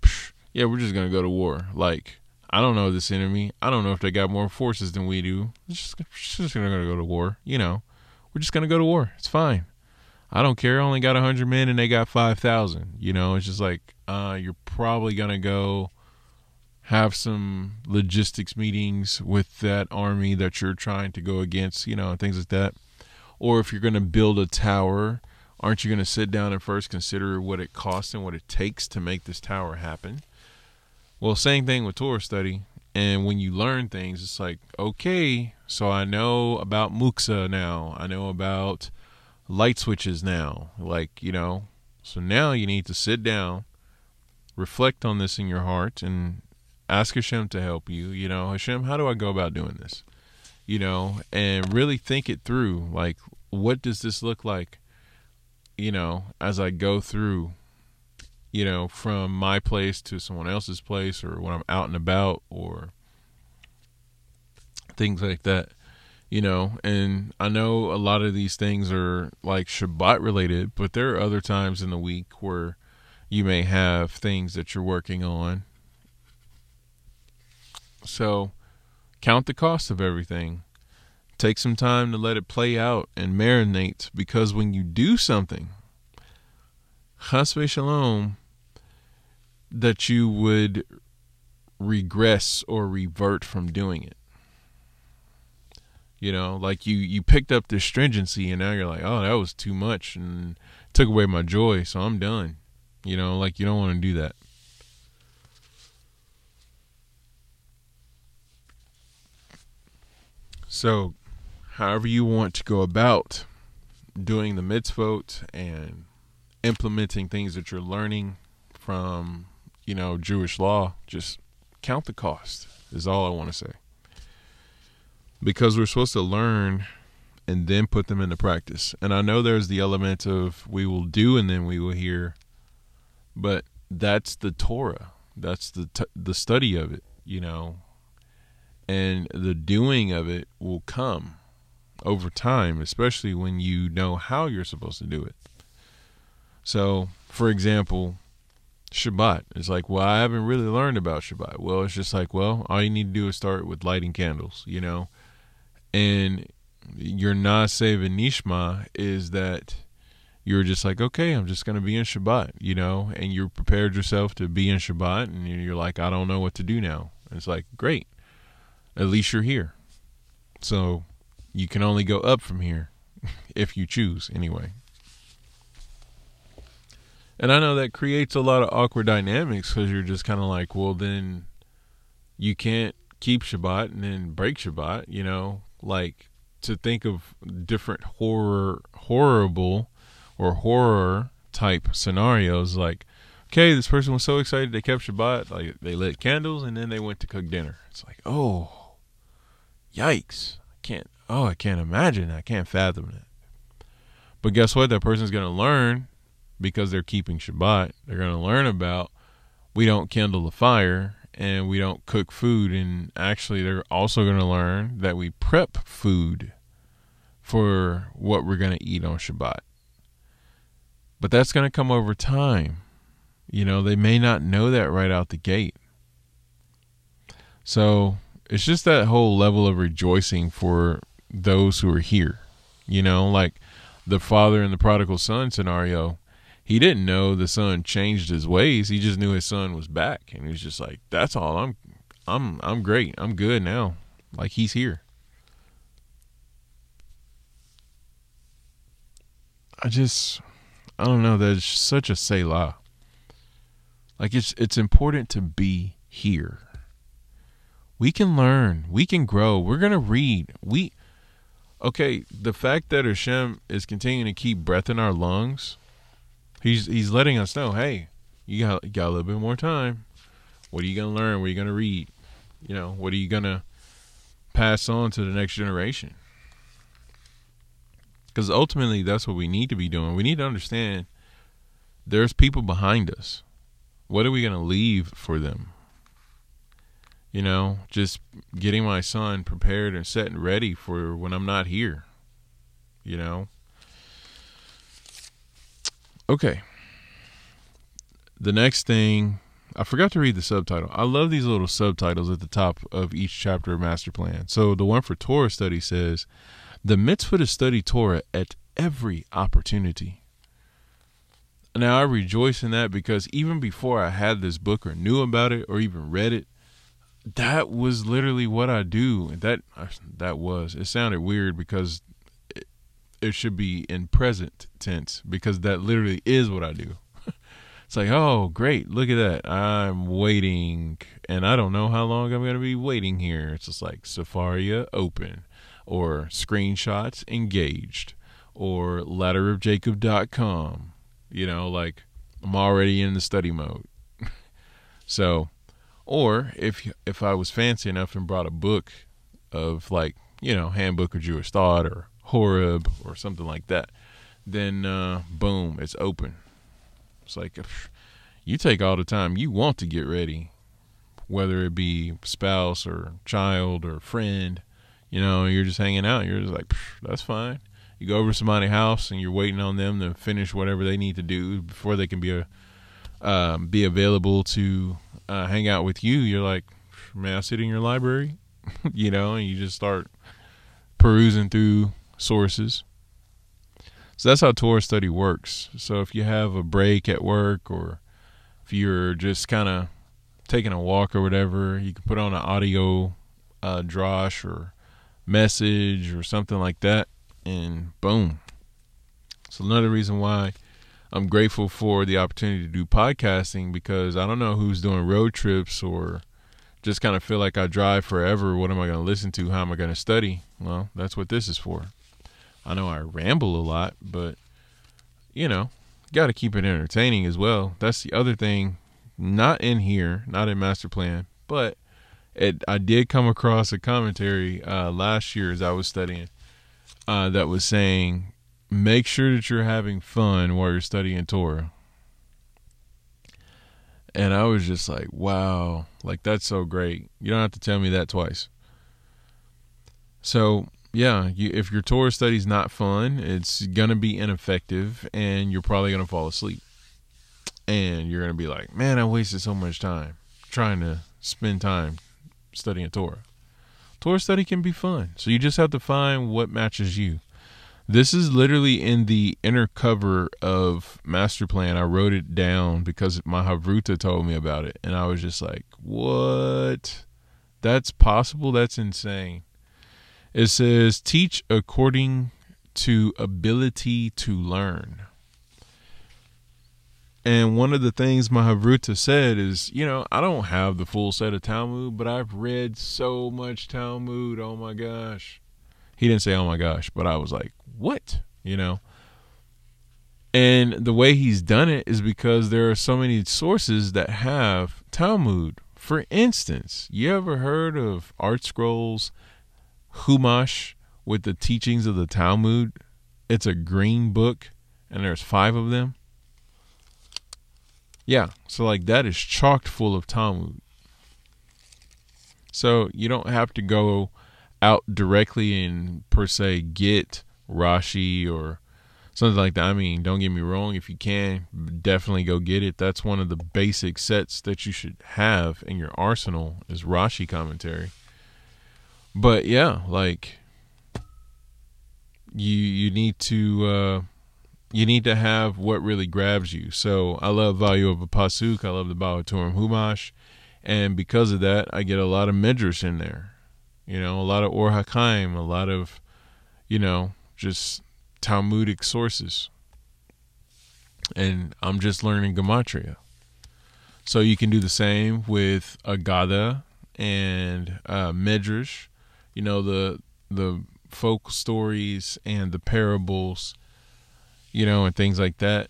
yeah, we're just going to go to war? Like, I don't know this enemy. I don't know if they got more forces than we do. We're just, just going to go to war. You know, we're just going to go to war. It's fine. I don't care. I only got 100 men and they got 5,000. You know, it's just like, uh, you're probably going to go have some logistics meetings with that army that you're trying to go against, you know, and things like that. Or if you're going to build a tower, aren't you going to sit down and first consider what it costs and what it takes to make this tower happen? Well, same thing with Torah study. And when you learn things, it's like, okay, so I know about Muktzeh now. I know about light switches now. Like, you know, so now you need to sit down, reflect on this in your heart, and ask Hashem to help you. You know, Hashem, how do I go about doing this? You know, and really think it through. Like, what does this look like? You know, as I go through, you know, from my place to someone else's place, or when I'm out and about, or things like that. You know, and I know a lot of these things are like Shabbat related, but there are other times in the week where you may have things that you're working on so count the cost of everything. Take some time to let it play out and marinate because when you do something, shalom, that you would regress or revert from doing it. You know, like you you picked up this stringency and now you're like, oh, that was too much and took away my joy, so I'm done. You know, like you don't want to do that. So, however you want to go about doing the mitzvot and implementing things that you're learning from, you know, Jewish law, just count the cost, is all I want to say. Because we're supposed to learn and then put them into practice. And I know there's the element of we will do and then we will hear, but that's the Torah. That's the t- the study of it, you know and the doing of it will come over time, especially when you know how you're supposed to do it. So, for example, Shabbat is like, well, I haven't really learned about Shabbat. Well, it's just like, well, all you need to do is start with lighting candles, you know, and your Naaseh V'Nishma is that you're just like, okay, I'm just going to be in Shabbat, you know, and you prepared yourself to be in Shabbat, and you're like, I don't know what to do now. And it's like, great at least you're here. So you can only go up from here [laughs] if you choose, anyway. And I know that creates a lot of awkward dynamics because you're just kind of like, well, then you can't keep Shabbat and then break Shabbat, you know, like to think of different horror, horrible or horror type scenarios like, okay, this person was so excited they kept Shabbat, like they lit candles and then they went to cook dinner. It's like, oh, yikes. I can't, oh, I can't imagine. I can't fathom it. But guess what? That person's going to learn because they're keeping Shabbat. They're going to learn about we don't kindle the fire and we don't cook food. And actually, they're also going to learn that we prep food for what we're going to eat on Shabbat. But that's going to come over time. You know, they may not know that right out the gate. So it's just that whole level of rejoicing for those who are here. You know, like the father in the prodigal son scenario, he didn't know the son changed his ways. He just knew his son was back, and he was just like, "That's all. I'm, I'm, I'm great. I'm good now. Like he's here." I just, I don't know. There's such a selah. Like it's, it's important to be here we can learn we can grow we're to read we okay, the fact that Hashem is continuing to keep breath in our lungs, he's he's letting us know, hey, you got you got a little bit more time. What are you gonna learn? What are you gonna read? You know, what are you gonna pass on to the next generation? Because ultimately, that's what we need to be doing. We need to understand there's people behind us. What are we gonna leave for them? you know, just getting my son prepared and set and ready for when I'm not here, you know. Okay. The next thing, I forgot to read the subtitle. I love these little subtitles at the top of each chapter of Master Plan. So the one for Torah study says, The mitzvah to study Torah at every opportunity. Now I rejoice in that because even before I had this book or knew about it or even read it, that was literally what I do. That that was. It sounded weird because it should be in present tense because that literally is what I do. [laughs] it's like, oh, great, look at that. I'm waiting, and I don't know how long I'm going to be waiting here. It's just like Sefaria open, or screenshots engaged, or ladderofjacob.com. You know, like I'm already in the study mode. [laughs] so or if if I was fancy enough and brought a book of like you know Handbook of Jewish Thought or Horeb or something like that, then uh, boom, it's open. It's like you take all the time you want to get ready, whether it be spouse or child or friend. You know, you're just hanging out. You're just like, that's fine. You go over to somebody's house and you're waiting on them to finish whatever they need to do before they can be a um, be available to uh, hang out with you, you're like, may I sit in your library? [laughs] you know, and you just start perusing through sources. So that's how Torah study works. So if you have a break at work or if you're just kind of taking a walk or whatever, you can put on an audio uh, drosh or message or something like that, and boom. So another reason why I'm grateful for the opportunity to do podcasting because I don't know who's doing road trips or just kind of feel like I drive forever. What am I going to listen to? How am I going to study? Well, that's what this is for. I know I ramble a lot, but you know, got to keep it entertaining as well. That's the other thing. Not in here, not in master plan, but it. I did come across a commentary uh, last year as I was studying uh, that was saying make sure that you're having fun while you're studying Torah. And I was just like, wow, like that's so great. You don't have to tell me that twice. So, yeah, you, if your Torah study's not fun, it's to be ineffective and you're probably to fall asleep. And you're to be like, man, I wasted so much time trying to spend time studying Torah. Torah study can be fun. So you just have to find what matches you. This is literally in the inner cover of Master Plan. I wrote it down because my Havruta told me about it, and I was just like, "What? That's possible? That's insane." It says, "Teach according to ability to learn." And one of the things my Havruta said is, you know, I don't have the full set of Talmud, but I've read so much Talmud. Oh my gosh. He didn't say, oh my gosh, but I was like, what? You know? And the way he's done it is because there are so many sources that have Talmud. For instance, you ever heard of ArtScrolls Humash with the teachings of the Talmud? It's a green book and there's five of them. Yeah, so like that is chocked full of Talmud. So you don't have to go out directly and per se get Rashi or something like that. I mean, don't get me wrong. If you can, definitely go get it. That's one of the basic sets that you should have in your arsenal is Rashi commentary. But yeah, like you you need to uh, you need to have what really grabs you. So I love value of a pasuk. I love the HaTurim Humash, and because of that, I get a lot of midrash in there. You know, a lot of Or HaChaim, a lot of you know just Talmudic sources. And I'm just learning Gematria. So you can do the same with Agada and uh, Medrash. You know, the the folk stories and the parables, you know, and things like that.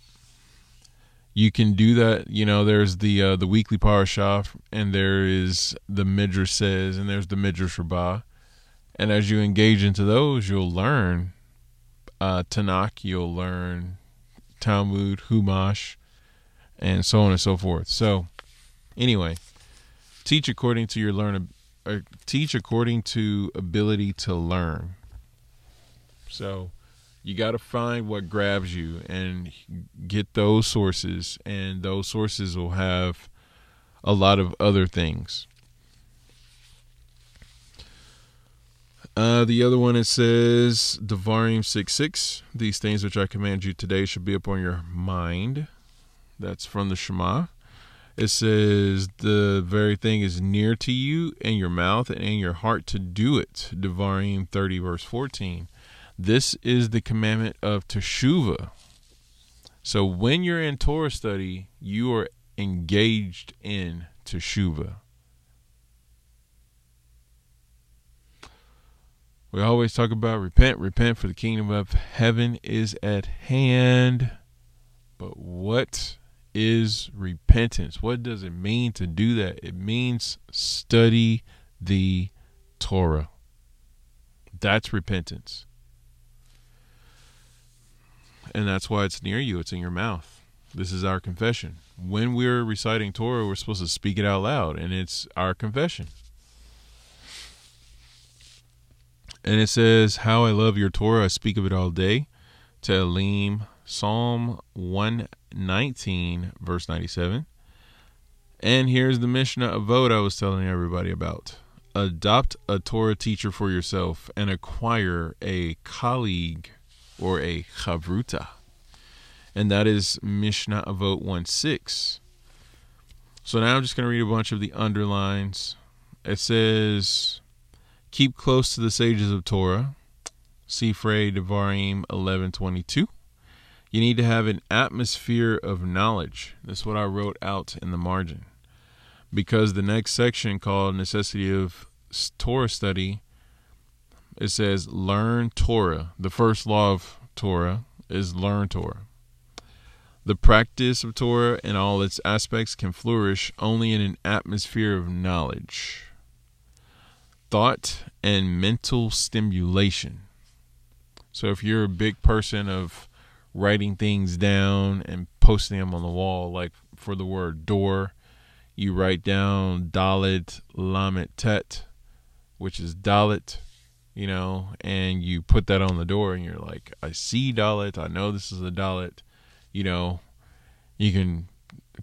You can do that. You know, there's the uh, the weekly parashah, and there is the midrash says, and there's the midrash rabbah. And as you engage into those, you'll learn uh, Tanakh, you'll learn Talmud, Humash, and so on and so forth. So, anyway, teach according to your learn, uh, teach according to ability to learn. So, you got to find what grabs you and get those sources, and those sources will have a lot of other things. Uh, the other one it says Devarim six six. These things which I command you today should be upon your mind. That's from the Shema. It says the very thing is near to you in your mouth and in your heart to do it. Devarim thirty verse fourteen. This is the commandment of Teshuvah. So when you're in Torah study, you are engaged in Teshuvah. We always talk about repent, repent, for the kingdom of heaven is at hand. But what is repentance? What does it mean to do that? It means study the Torah. That's repentance. And that's why it's near you, it's in your mouth. This is our confession. When we're reciting Torah, we're supposed to speak it out loud, and it's our confession. And it says, How I love your Torah, I speak of it all day. Tehillim, Psalm 119, verse 97. And here's the Mishnah Avot I was telling everybody about. Adopt a Torah teacher for yourself and acquire a colleague or a chavruta. And that is Mishnah Avot 1 6. So now I'm just going to read a bunch of the underlines. It says, Keep close to the sages of Torah. Sifrei Devarim 11:22. You need to have an atmosphere of knowledge. That's what I wrote out in the margin. Because the next section called necessity of Torah study it says learn Torah. The first law of Torah is learn Torah. The practice of Torah and all its aspects can flourish only in an atmosphere of knowledge thought and mental stimulation. So if you're a big person of writing things down and posting them on the wall, like for the word door, you write down Dalit Lamet Tet, which is Dalit, you know, and you put that on the door and you're like, I see Dalit, I know this is a Dalit, you know, you can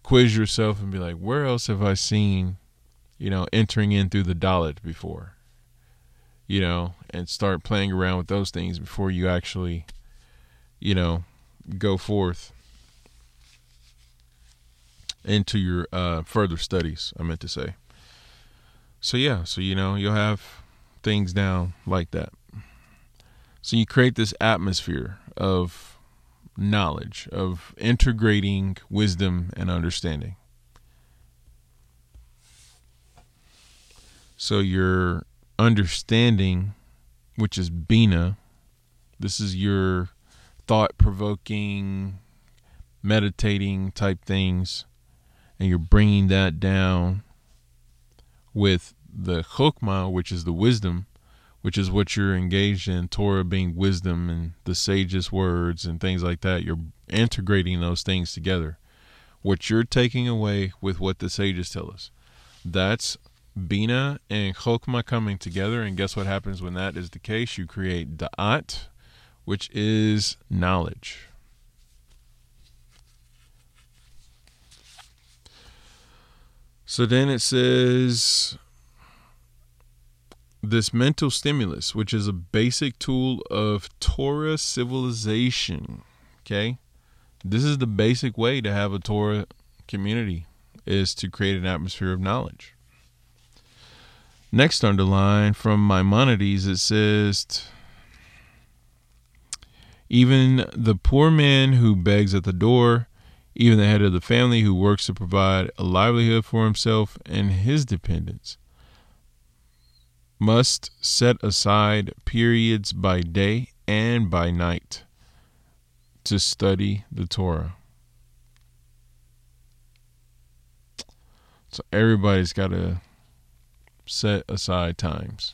quiz yourself and be like, where else have I seen, you know, entering in through the Dalit before? you know, and start playing around with those things before you actually, you know, go forth into your uh, further studies. I meant to say. So yeah, so you know, you'll have things down like that. So you create this atmosphere of knowledge, of integrating wisdom and understanding. So you're understanding, which is Bina. This is your thought provoking, meditating type things, and you're bringing that down with the Chokmah, which is the wisdom, which is what you're engaged in, Torah being wisdom and the sage's words and things like that. You're integrating those things together. What you're taking away with what the sages tell us. That's Bina and Chokmah coming together, and guess what happens when that is the case? You create Da'at, which is knowledge. So then it says this mental stimulus, which is a basic tool of Torah civilization. Okay? This is the basic way to have a Torah community is to create an atmosphere of knowledge. Next underline from Maimonides, it says, Even the poor man who begs at the door, even the head of the family who works to provide a livelihood for himself and his dependents, must set aside periods by day and by night to study the Torah. So everybody's got to set aside times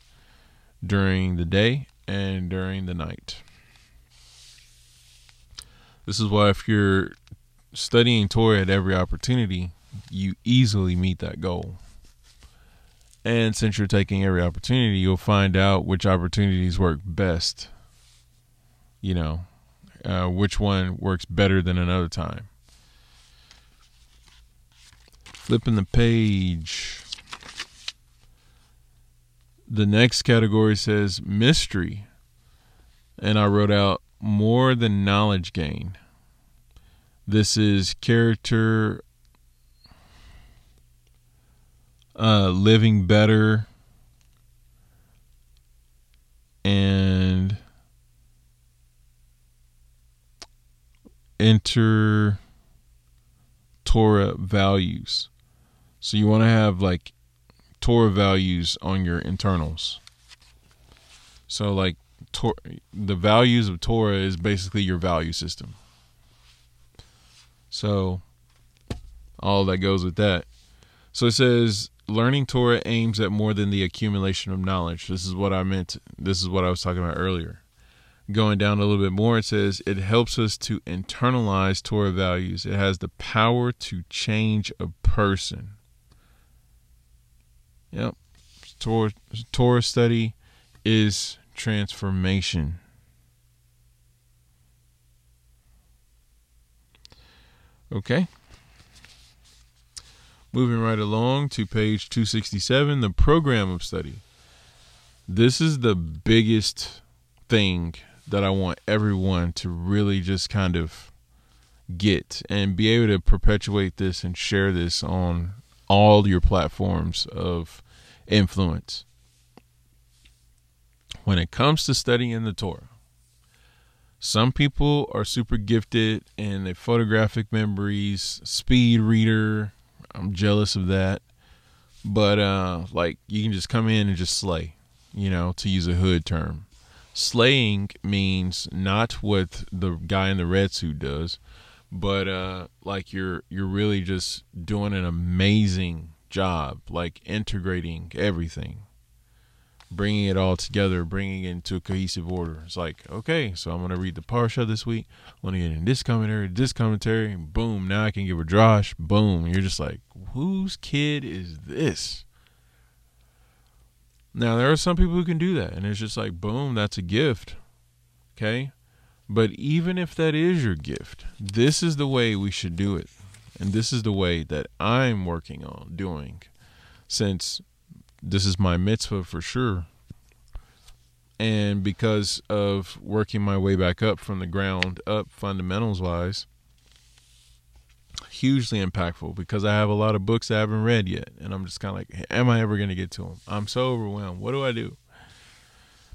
during the day and during the night. This is why, if you're studying Torah at every opportunity, you easily meet that goal. And since you're taking every opportunity, you'll find out which opportunities work best. You know, uh, which one works better than another time. Flipping the page. The next category says mystery. And I wrote out more than knowledge gain. This is character uh, living better and enter Torah values. So you want to have like Torah values on your internals. So like Tor- the values of Torah is basically your value system. So all that goes with that. So it says learning Torah aims at more than the accumulation of knowledge. This is what I meant. This is what I was talking about earlier. Going down a little bit more, it says it helps us to internalize Torah values. It has the power to change a person. Yep. Torah, Torah study is transformation. Okay. Moving right along to page 267, the program of study. This is the biggest thing that I want everyone to really just kind of get and be able to perpetuate this and share this on all your platforms of influence. When it comes to studying the Torah, some people are super gifted and they photographic memories, speed reader. I'm jealous of that. But uh like you can just come in and just slay, you know, to use a hood term. Slaying means not what the guy in the red suit does, but uh like you're you're really just doing an amazing job like integrating everything bringing it all together bringing it into a cohesive order. It's like okay so i'm going to read the parsha this week. I'm going to get in this commentary this commentary. Boom now i can give a drosh boom. You're just like whose kid is this? Now there are some people who can do that and it's just like boom that's a gift okay? But even if that is your gift this is the way we should do it. And this is the way that I'm working on doing since this is my mitzvah for sure. And because of working my way back up from the ground up, fundamentals wise, hugely impactful because I have a lot of books I haven't read yet. And I'm just kind of like, am I ever going to get to them? I'm so overwhelmed. What do I do?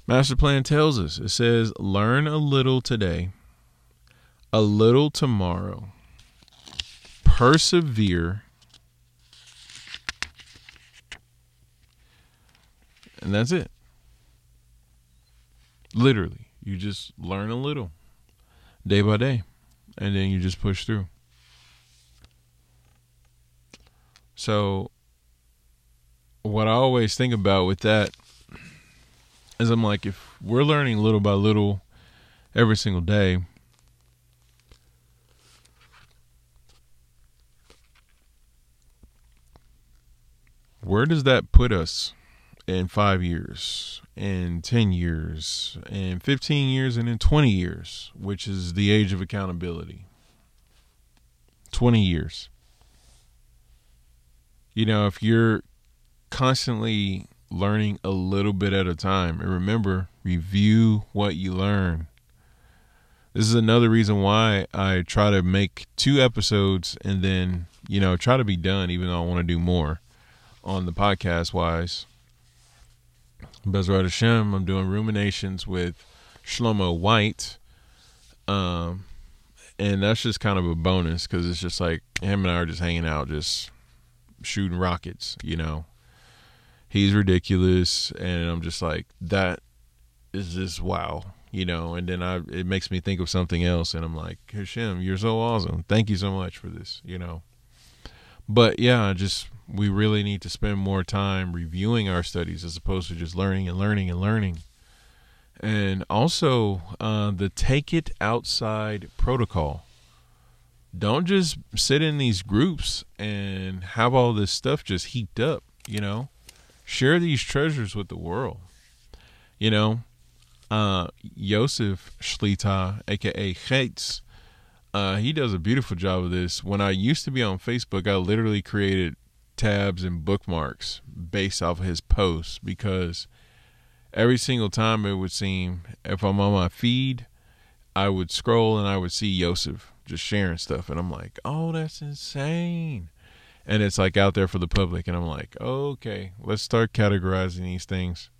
Master Plan tells us it says, learn a little today, a little tomorrow, persevere, and that's it. Literally, you just learn a little day by day, and then you just push through. So, what I always think about with that is I'm like, if we're learning little by little every single day, where does that put us in five years, in 10 years, in 15 years, and in 20 years, which is the age of accountability? 20 years. You know, if you're constantly learning a little bit at a time, and remember, review what you learn. This is another reason why I try to make two episodes and then, you know, try to be done, even though I want to do more on the podcast wise. Bezrat Hashem, I'm doing ruminations with Shlomo White. Um, and that's just kind of a bonus because it's just like him and I are just hanging out, just shooting rockets, you know. he's ridiculous, and I'm just like that is just wow, you know. And then I it makes me think of something else, and I'm like Hashem, you're so awesome. Thank you so much for this, you know. But yeah, I just we really need to spend more time reviewing our studies as opposed to just learning and learning and learning. And also uh, the take it outside protocol. Don't just sit in these groups and have all this stuff just heaped up, you know. Share these treasures with the world. You know, uh, Yosef Shlita, aka Chaitz, uh, he does a beautiful job of this. When I used to be on Facebook, I literally created tabs and bookmarks based off of his posts because every single time it would seem if I'm on my feed, I would scroll and I would see Yosef just sharing stuff, and I'm like, oh, that's insane. And it's like out there for the public, and I'm like, okay, let's start categorizing these things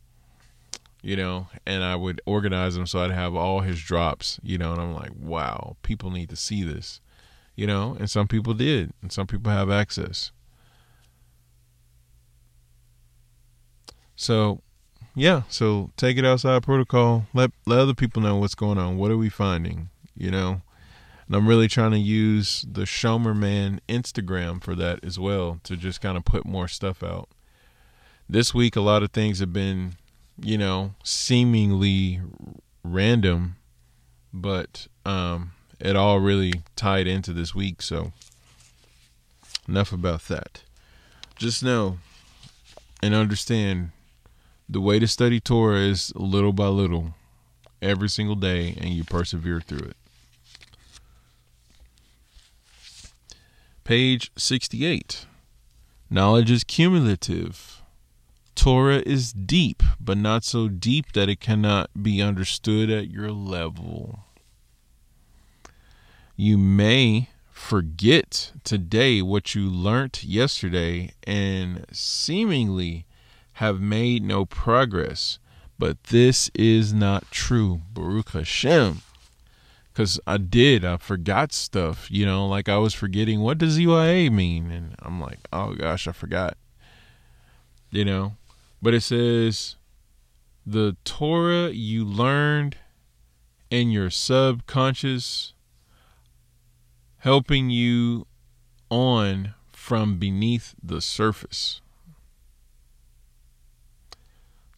you know, and I would organize them so I'd have all his drops, you know, and I'm like, wow, people need to see this, you know, and some people did, and some people have access. So, yeah, so take it outside protocol. Let let other people know what's going on. What are we finding, you know? And I'm really trying to use the Shomer Man Instagram for that as well to just kind of put more stuff out. This week, a lot of things have been you know, seemingly random, but um, it all really tied into this week. So, enough about that. Just know and understand the way to study Torah is little by little, every single day, and you persevere through it. Page 68. Knowledge is cumulative. Torah is deep, but not so deep that it cannot be understood at your level. You may forget today what you learnt yesterday and seemingly have made no progress, but this is not true. Baruch Hashem. Because I did, I forgot stuff, you know, like I was forgetting what does EYA mean? And I'm like, oh gosh, I forgot. You know, but it says the Torah you learned in your subconscious helping you on from beneath the surface.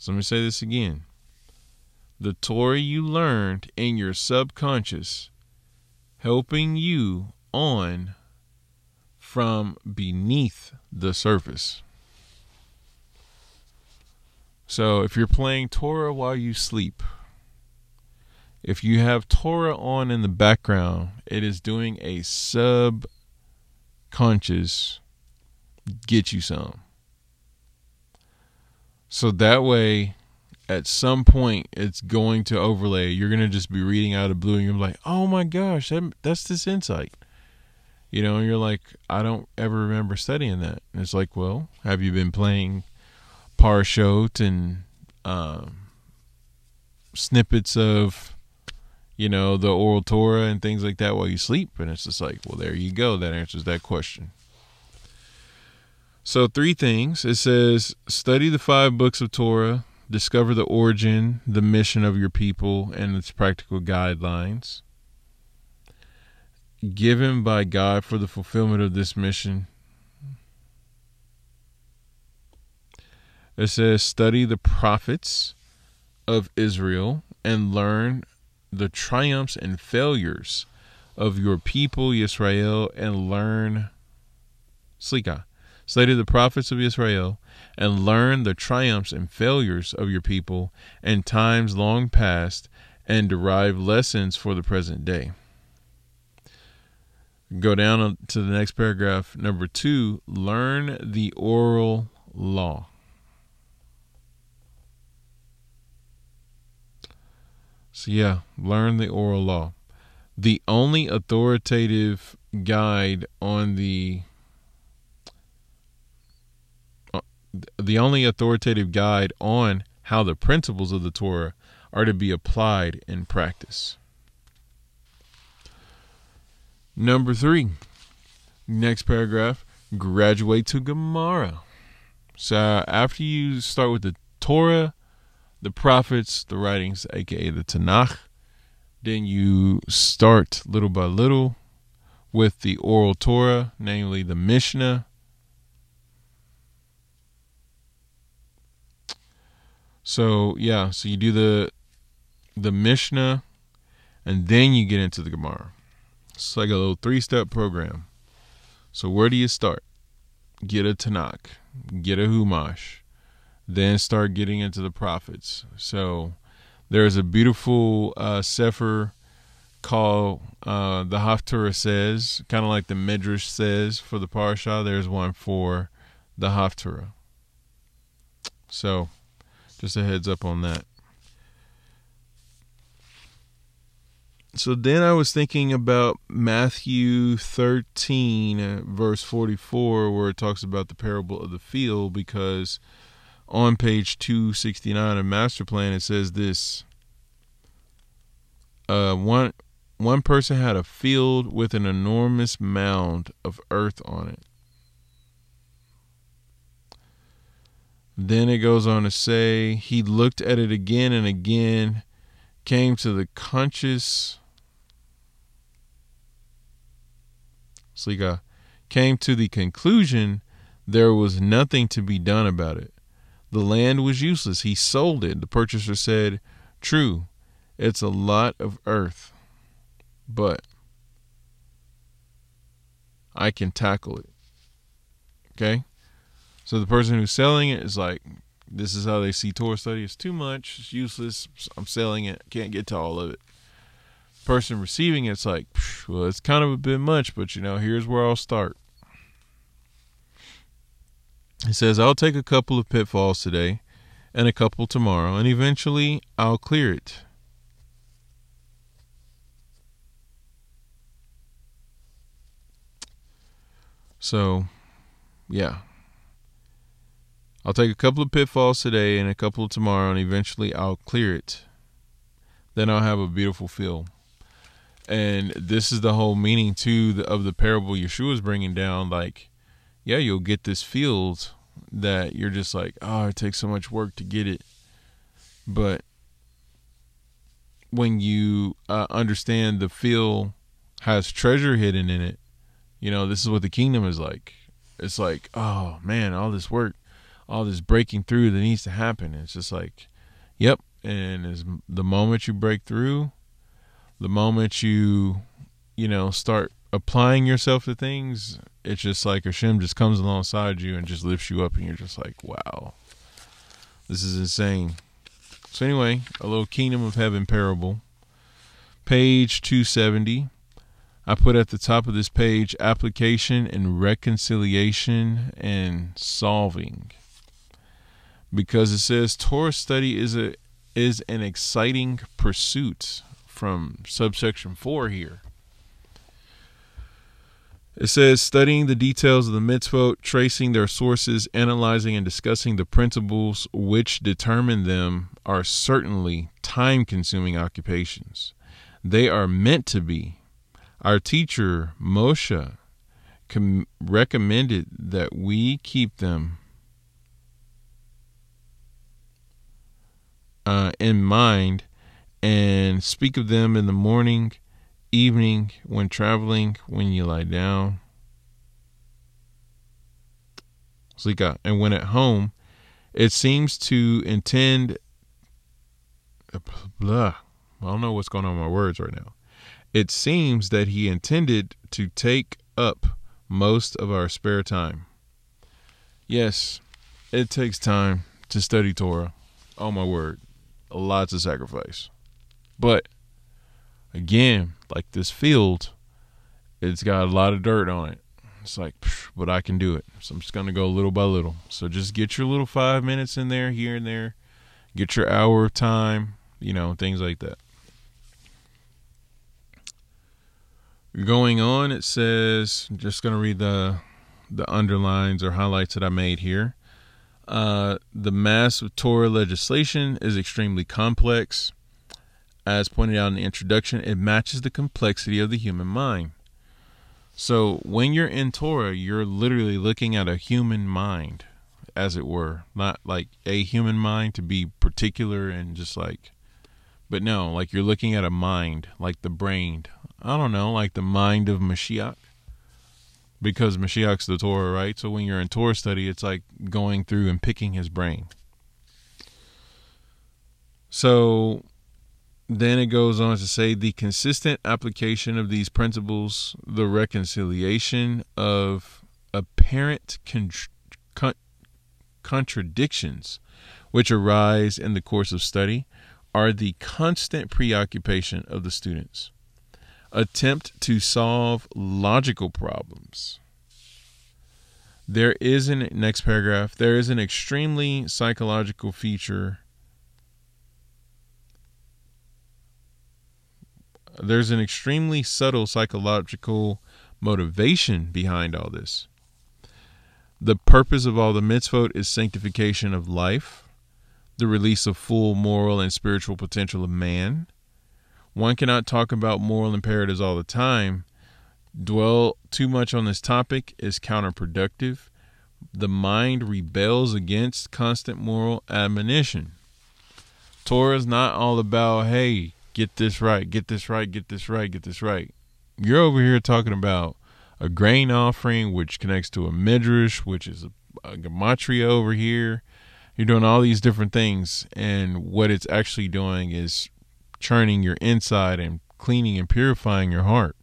So let me say this again. The Torah you learned in your subconscious helping you on from beneath the surface. So if you're playing Torah while you sleep, if you have Torah on in the background, it is doing a subconscious get you some. So that way, at some point, it's going to overlay. You're going to just be reading out of blue and you're like, oh my gosh, that, that's this insight. You know, and you're like, I don't ever remember studying that. And it's like, well, have you been playing Parashot and um, snippets of, you know, the oral Torah and things like that while you sleep. And it's just like, well, there you go. That answers that question. So, three things. It says, study the five books of Torah, discover the origin, the mission of your people, and its practical guidelines. Given by God for the fulfillment of this mission, It says, study the prophets of Israel and learn the triumphs and failures of your people, Israel, and learn. Slicha. Study the prophets of Israel and learn the triumphs and failures of your people and times long past and derive lessons for the present day. Go down to the next paragraph. Number two, learn the oral law. So, yeah, learn the oral law. The only authoritative guide on the uh, the only authoritative guide on how the principles of the Torah are to be applied in practice. Number three, next paragraph, graduate to Gemara. So after you start with the Torah, the prophets, the writings, aka the Tanakh, then you start little by little with the oral Torah, namely the Mishnah. So yeah, so you do the the Mishnah, and then you get into the Gemara. It's like a little three step program. So where do you start? Get a Tanakh, get a Humash, then start getting into the prophets. So there's a beautiful uh, Sefer called uh, the Haftarah says, kind of like the Midrash says for the Parsha. There's one for the Haftarah. So just a heads up on that. So then I was thinking about Matthew 13, uh, verse 44, where it talks about the parable of the field, because on page 269 of Master Plan, it says this. Uh, one one person had a field with an enormous mound of earth on it. Then it goes on to say he looked at it again and again, came to the conscious Slicha came to the conclusion there was nothing to be done about it. The land was useless. He sold it. The purchaser said, True, it's a lot of earth, but I can tackle it. Okay? So the person who's selling it is like, this is how they see Torah study. It's too much. It's useless. I'm selling it. Can't get to all of it person receiving it's like, well, it's kind of a bit much, but you know, here's where I'll start. He says, I'll take a couple of pitfalls today and a couple tomorrow, and eventually I'll clear it. So, yeah. I'll take a couple of pitfalls today and a couple tomorrow, and eventually I'll clear it. Then I'll have a beautiful field and this is the whole meaning too of the parable Yeshua is bringing down. Like, yeah, you'll get this field that you're just like, oh, it takes so much work to get it, but when you uh, understand the field has treasure hidden in it, you know, this is what the kingdom is like. It's like, oh man, all this work, all this breaking through that needs to happen. It's just like, yep. And the moment you break through, the moment you you know start applying yourself to things it's just like Hashem just comes alongside you and just lifts you up and you're just like wow this is insane so anyway a little kingdom of heaven parable page 270 I put at the top of this page application and reconciliation and solving because it says Torah study is a is an exciting pursuit from subsection 4 here. It says studying the details of the mitzvot, tracing their sources, analyzing and discussing the principles which determine them are certainly time consuming occupations. They are meant to be. Our teacher, Moshe, com- recommended that we keep them uh, in mind and speak of them in the morning, evening, when traveling, when you lie down. Zika. And when at home, it seems to intend. Blah. I don't know what's going on with my words right now. It seems that he intended to take up most of our spare time. Yes, it takes time to study Torah. Oh my word. Lots of sacrifice. But again, like this field, it's got a lot of dirt on it. It's like, but I can do it. So I'm just going to go little by little. So just get your little five minutes in there, here and there. Get your hour of time, you know, things like that. Going on, it says, just going to read the the underlines or highlights that I made here. Uh, the mass of Torah legislation is extremely complex as pointed out in the introduction, it matches the complexity of the human mind. So when you're in Torah, you're literally looking at a human mind. as it were. Not like a human mind to be particular and just like, but no, like you're looking at a mind, like the brain. I don't know, like the mind of Mashiach. Because Mashiach's the Torah, right? So when you're in Torah study, it's like going through and picking his brain. So then it goes on to say the consistent application of these principles, the reconciliation of apparent con- con- contradictions which arise in the course of study, are the constant preoccupation of the students. Attempt to solve logical problems. There is an next paragraph. There is an extremely psychological feature there's an extremely subtle psychological motivation behind all this. The purpose of all the mitzvot is sanctification of life, the release of full moral and spiritual potential of man. One cannot talk about moral imperatives all the time. Dwell too much on this topic is counterproductive. The mind rebels against constant moral admonition. Torah is not all about, hey, get this right, get this right, get this right, get this right. You're over here talking about a grain offering, which connects to a midrash, which is a, a gematria over here. You're doing all these different things, and what it's actually doing is churning your inside and cleaning and purifying your heart.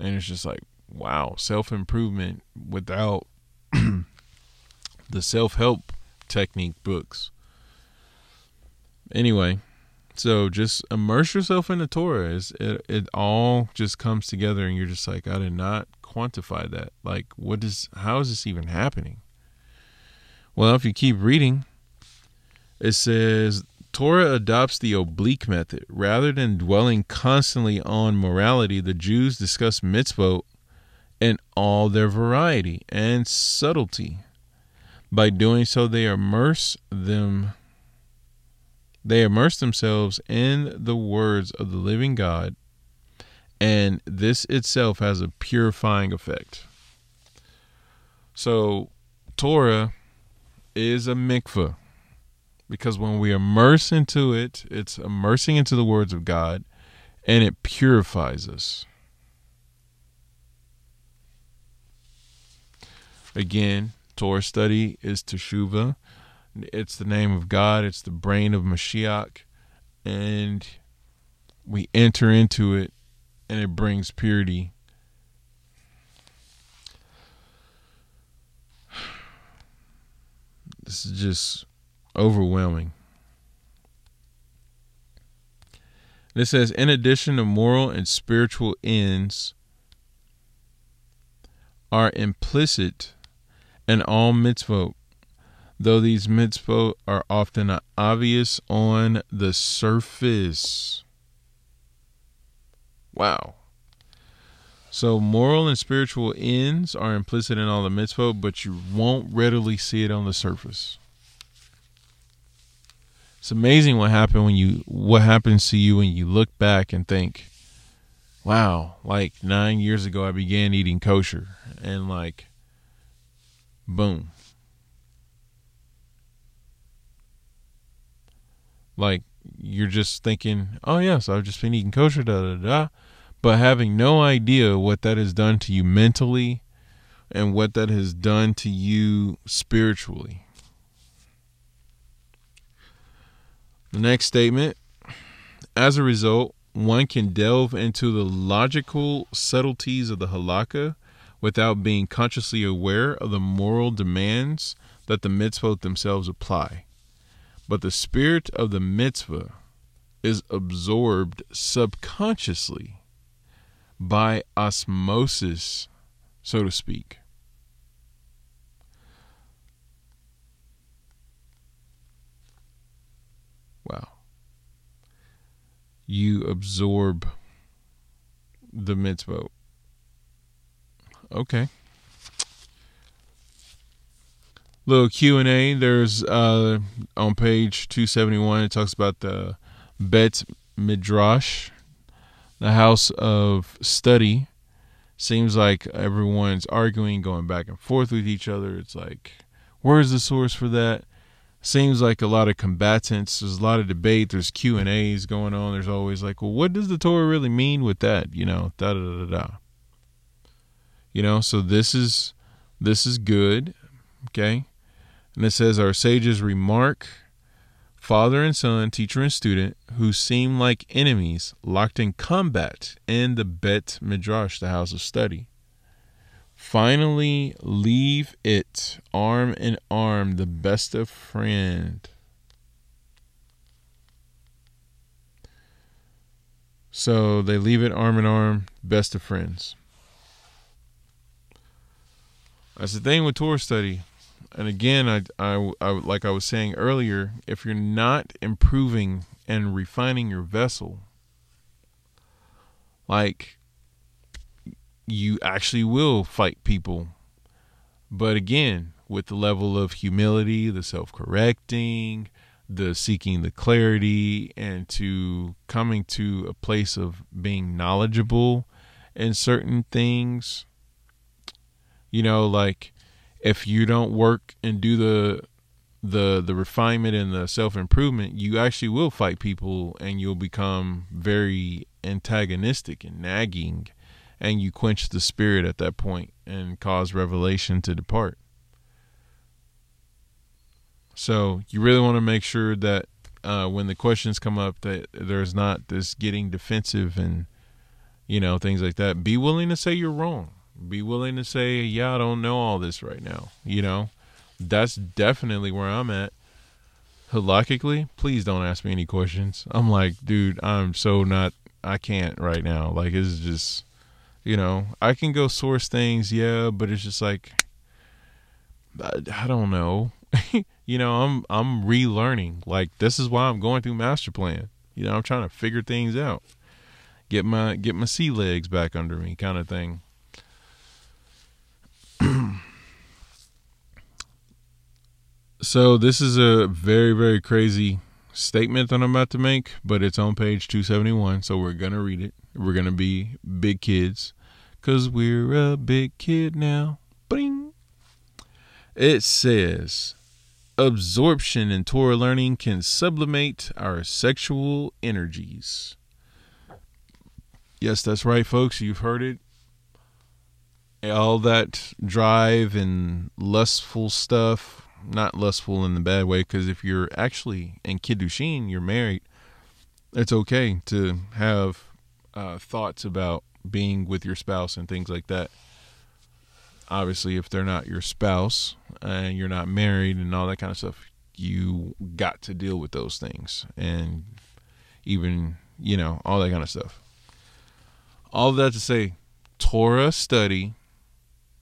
And it's just like, wow, self improvement without [clears throat] the self help technique books. Anyway, so just immerse yourself in the Torah. It's, it it all just comes together, and you're just like, I did not quantify that. Like, what is? How is this even happening? Well, if you keep reading, it says Torah adopts the oblique method rather than dwelling constantly on morality. The Jews discuss mitzvot in all their variety and subtlety. By doing so, they immerse them they immerse themselves in the words of the living God, and this itself has a purifying effect. So, Torah is a mikveh because when we immerse into it, it's immersing into the words of God and it purifies us. Again, Torah study is teshuvah. It's the name of God, it's the brain of Mashiach, and we enter into it and it brings purity. [sighs] This is just overwhelming. This says, in addition to moral and spiritual ends, are implicit in all mitzvot though these mitzvot are often obvious on the surface. Wow. So, moral and spiritual ends are implicit in all the mitzvot, but you won't readily see it on the surface. It's amazing what happened when you what happens to you when you look back and think, "Wow, like 9 years ago I began eating kosher." And like boom, Like you're just thinking, oh yes, I've just been eating kosher, da da da, but having no idea what that has done to you mentally and what that has done to you spiritually. The next statement as a result, one can delve into the logical subtleties of the halakha without being consciously aware of the moral demands that the mitzvot themselves apply. But the spirit of the mitzvah is absorbed subconsciously by osmosis, so to speak. Wow. You absorb the mitzvah. Okay little Q and A. There's uh, on page 271. It talks about the Bet Midrash, the house of study, seems like everyone's arguing, going back and forth with each other. It's like, where's the source for that? Seems like a lot of combatants. There's a lot of debate. There's Q and A's going on. There's always like, well, what does the Torah really mean with that? You know, da da da da. You know, so this is this is good. Okay, and it says our sages remark father and son, teacher and student, who seem like enemies locked in combat in the Bet Midrash, the house of study. Finally, leave it arm in arm, the best of friend. So they leave it arm in arm, best of friends. That's the thing with Torah study and again, I, I, I, like I was saying earlier, if you're not improving and refining your vessel, like you actually will fight people. But again, with the level of humility, the self correcting, the seeking the clarity, and to coming to a place of being knowledgeable in certain things, you know, like if you don't work and do the the the refinement and the self improvement, you actually will fight people and you'll become very antagonistic and nagging and you quench the spirit at that point and cause revelation to depart. So you really want to make sure that uh, when the questions come up that there's not this getting defensive and you know things like that. Be willing to say you're wrong be willing to say, yeah, I don't know all this right now. You know, that's definitely where I'm at. Halakhically, please don't ask me any questions. I'm like, dude, I'm so not, I can't right now. Like, it's just, you know, I can go source things, yeah, but it's just like, I, I don't know. [laughs] you know, I'm I'm relearning. Like, this is why I'm going through master plan. You know, I'm trying to figure things out, get my get my sea legs back under me, kind of thing. [clears throat] so this is a very very crazy statement that I'm about to make, but it's on page 271, so we're going to read it. We're going to be big kids cuz we're a big kid now. Bing. It says absorption in Torah learning can sublimate our sexual energies. Yes, that's right folks, you've heard it all that drive and lustful stuff not lustful in the bad way because if you're actually in kiddushin you're married it's okay to have uh, thoughts about being with your spouse and things like that obviously if they're not your spouse and you're not married and all that kind of stuff you got to deal with those things and even you know all that kind of stuff all of that to say torah study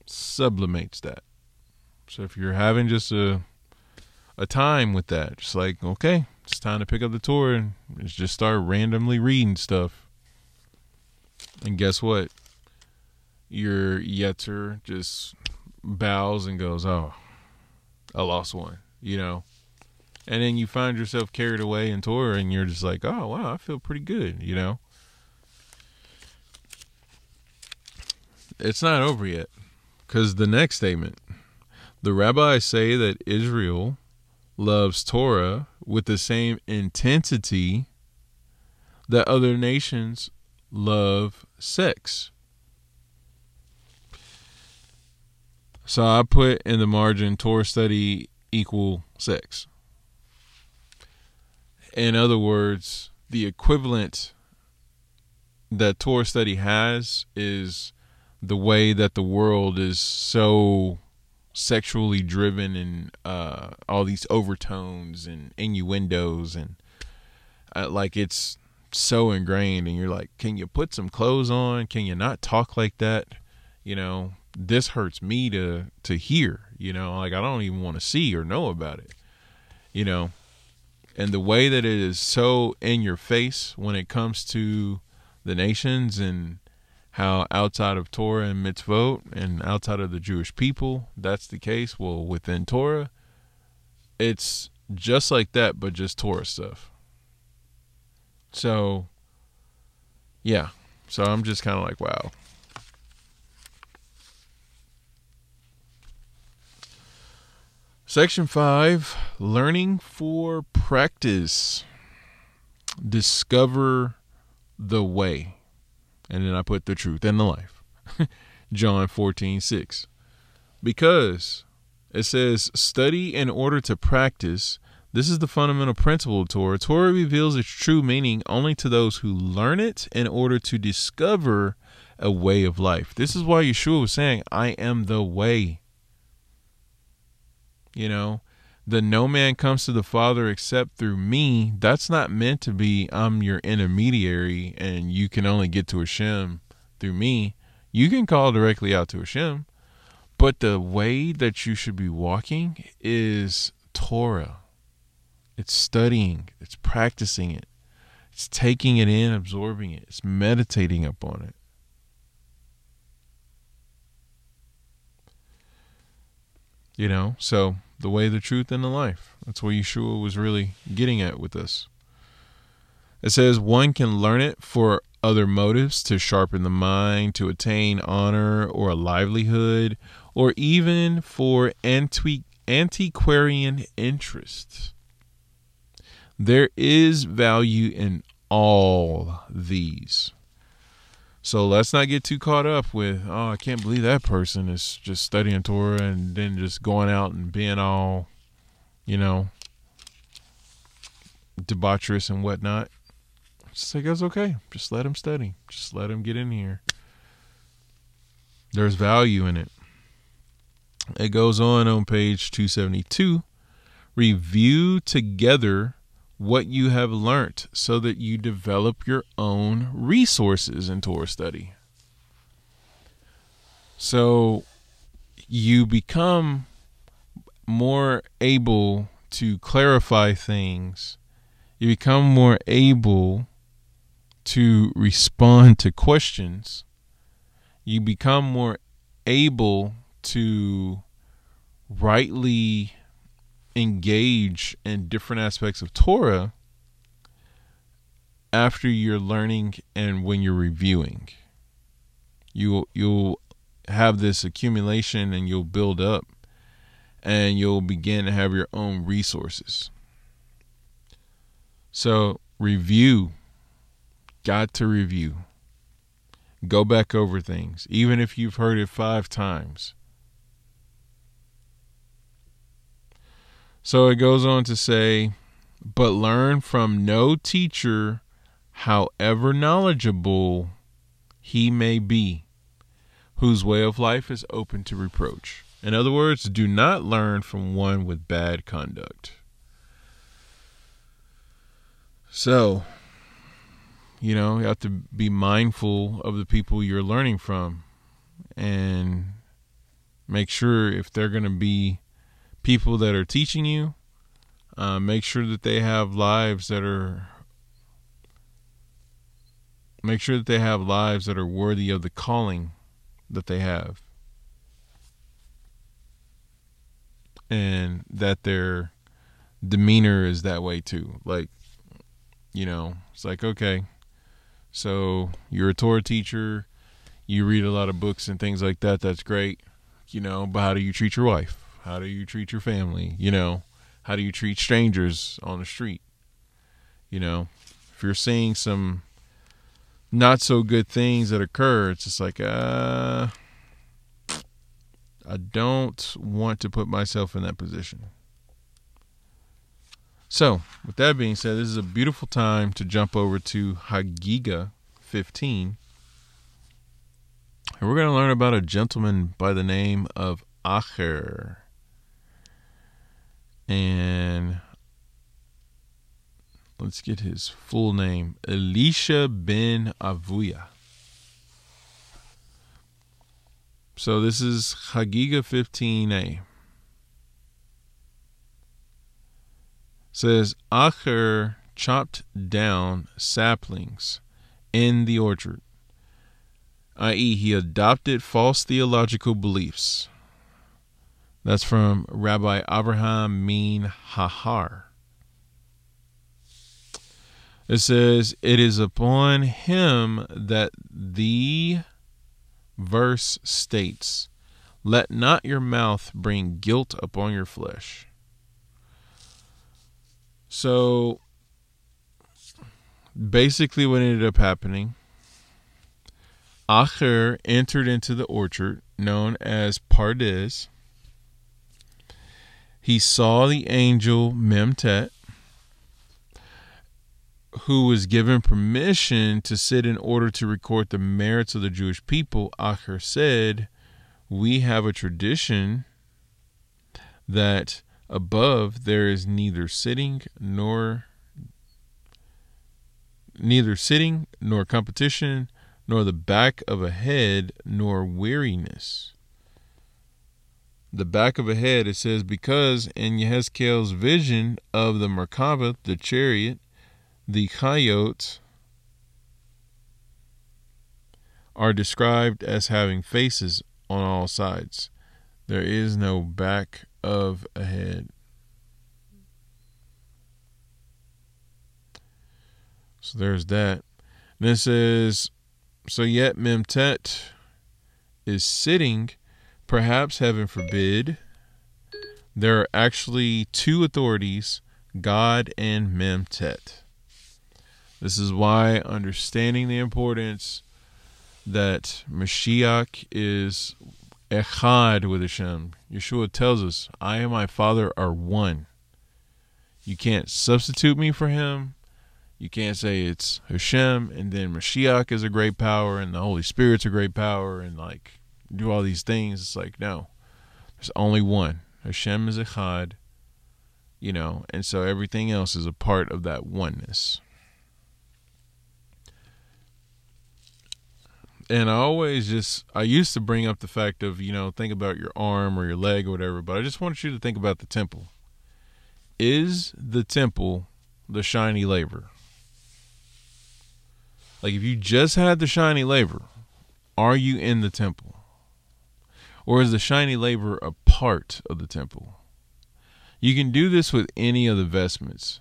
sublimates that. So if you're having just a a time with that, just like okay, it's time to pick up the Torah and just start randomly reading stuff. And guess what? Your Yetzer just bows and goes, "Oh, I lost one," you know. And then you find yourself carried away in Torah, and you're just like, "Oh, wow, I feel pretty good," you know. It's not over yet. Because the next statement the rabbis say that Israel loves Torah with the same intensity that other nations love sex. So I put in the margin Torah study equal sex. In other words, the equivalent that Torah study has is the way that the world is so sexually driven and uh, all these overtones and innuendos and uh, like it's so ingrained and you're like can you put some clothes on can you not talk like that you know this hurts me to to hear you know like i don't even want to see or know about it you know and the way that it is so in your face when it comes to the nations and how outside of Torah and mitzvot and outside of the Jewish people, that's the case. Well, within Torah, it's just like that, but just Torah stuff. So, yeah. So I'm just kind of like, wow. Section five learning for practice. Discover the way. And then I put the truth and the life. [laughs] John 14, 6. Because it says, study in order to practice, this is the fundamental principle of Torah. Torah reveals its true meaning only to those who learn it in order to discover a way of life. This is why Yeshua was saying, I am the way. You know, the no man comes to the Father except through me. That's not meant to be I'm your intermediary and you can only get to Hashem through me. You can call directly out to Hashem, but the way that you should be walking is Torah. It's studying, it's practicing it, it's taking it in, absorbing it, it's meditating upon it. You know, so the way, the truth, and the life. That's what Yeshua was really getting at with this. It says one can learn it for other motives to sharpen the mind, to attain honor or a livelihood, or even for antiqu- antiquarian interests. There is value in all these. So let's not get too caught up with, oh, I can't believe that person is just studying Torah and then just going out and being all, you know, debaucherous and whatnot. Just like, that's okay. Just let him study. Just let him get in here. There's value in it. It goes on on page 272. Review together what you have learnt so that you develop your own resources in Torah study. So you become more able to clarify things. You become more able to respond to questions. You become more able to rightly engage in different aspects of Torah after you're learning and when you're reviewing. You you'll have this accumulation and you'll build up and you'll begin to have your own resources. So, review. Got to review. Go back over things, even if you've heard it five times. So it goes on to say, but learn from no teacher, however knowledgeable he may be, whose way of life is open to reproach. In other words, do not learn from one with bad conduct. So, you know, you have to be mindful of the people you're learning from and make sure if they're going to be people that are teaching you. Uh, make sure that they have lives that are make sure that they have lives that are worthy of the calling that they have and that their demeanor is that way too like you know it's like okay so you're a torah teacher you read a lot of books and things like that that's great you know but how do you treat your wife how do you treat your family? You know, how do you treat strangers on the street? You know, if you're seeing some not so good things that occur, it's just like, uh, I don't want to put myself in that position. So, with that being said, this is a beautiful time to jump over to Hagiga 15. And we're going to learn about a gentleman by the name of Acher and let's get his full name Elisha ben Avuya. So this is Hagiga 15a. Says Acher chopped down saplings in the orchard, i.e., he adopted false theological beliefs. That's from Rabbi Abraham Min Hahar. It says, It is upon him that the verse states, Let not your mouth bring guilt upon your flesh. So basically, what ended up happening, Acher entered into the orchard known as Pardes. He saw the angel Memtet, who was given permission to sit in order to record the merits of the Jewish people. Acher said, We have a tradition that above there is neither sitting nor neither sitting nor competition nor the back of a head nor weariness the back of a head it says because in Yehezkel's vision of the Merkabah the chariot the Chayot are described as having faces on all sides there is no back of a head. So there's that. This is so yet Memtet is sitting, perhaps heaven forbid. There are actually two authorities, God and Memtet. This is why understanding the importance that Mashiach is echad with Hashem. Yeshua tells us, I and my Father are one. You can't substitute me for him. You can't say it's Hashem and then Mashiach is a great power and the Holy Spirit's a great power and like do all these things. It's like, no, there's only one. Hashem is echad, you know, and so everything else is a part of that oneness. and I always just I used to bring up the fact of you know think about your arm or your leg or whatever, but I just want you to think about the temple. Is the temple the shiny labor? Like if you just had the shiny labor, are you in the temple? Or is the shiny labor a part of the temple? You can do this with any of the vestments.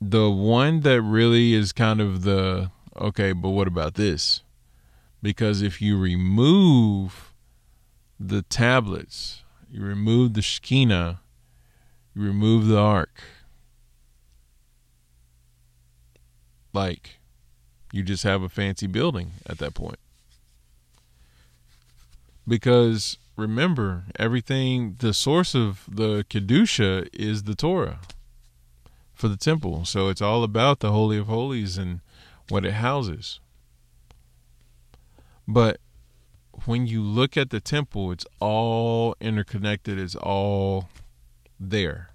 The one that really is kind of the Okay, but what about this? Because if you remove the tablets, you remove the Shekinah, you remove the ark, like you just have a fancy building at that point. Because remember, everything, the source of the Kedusha is the Torah for the temple. So it's all about the Holy of Holies and what it houses. But when you look at the temple, it's all interconnected, it's all there.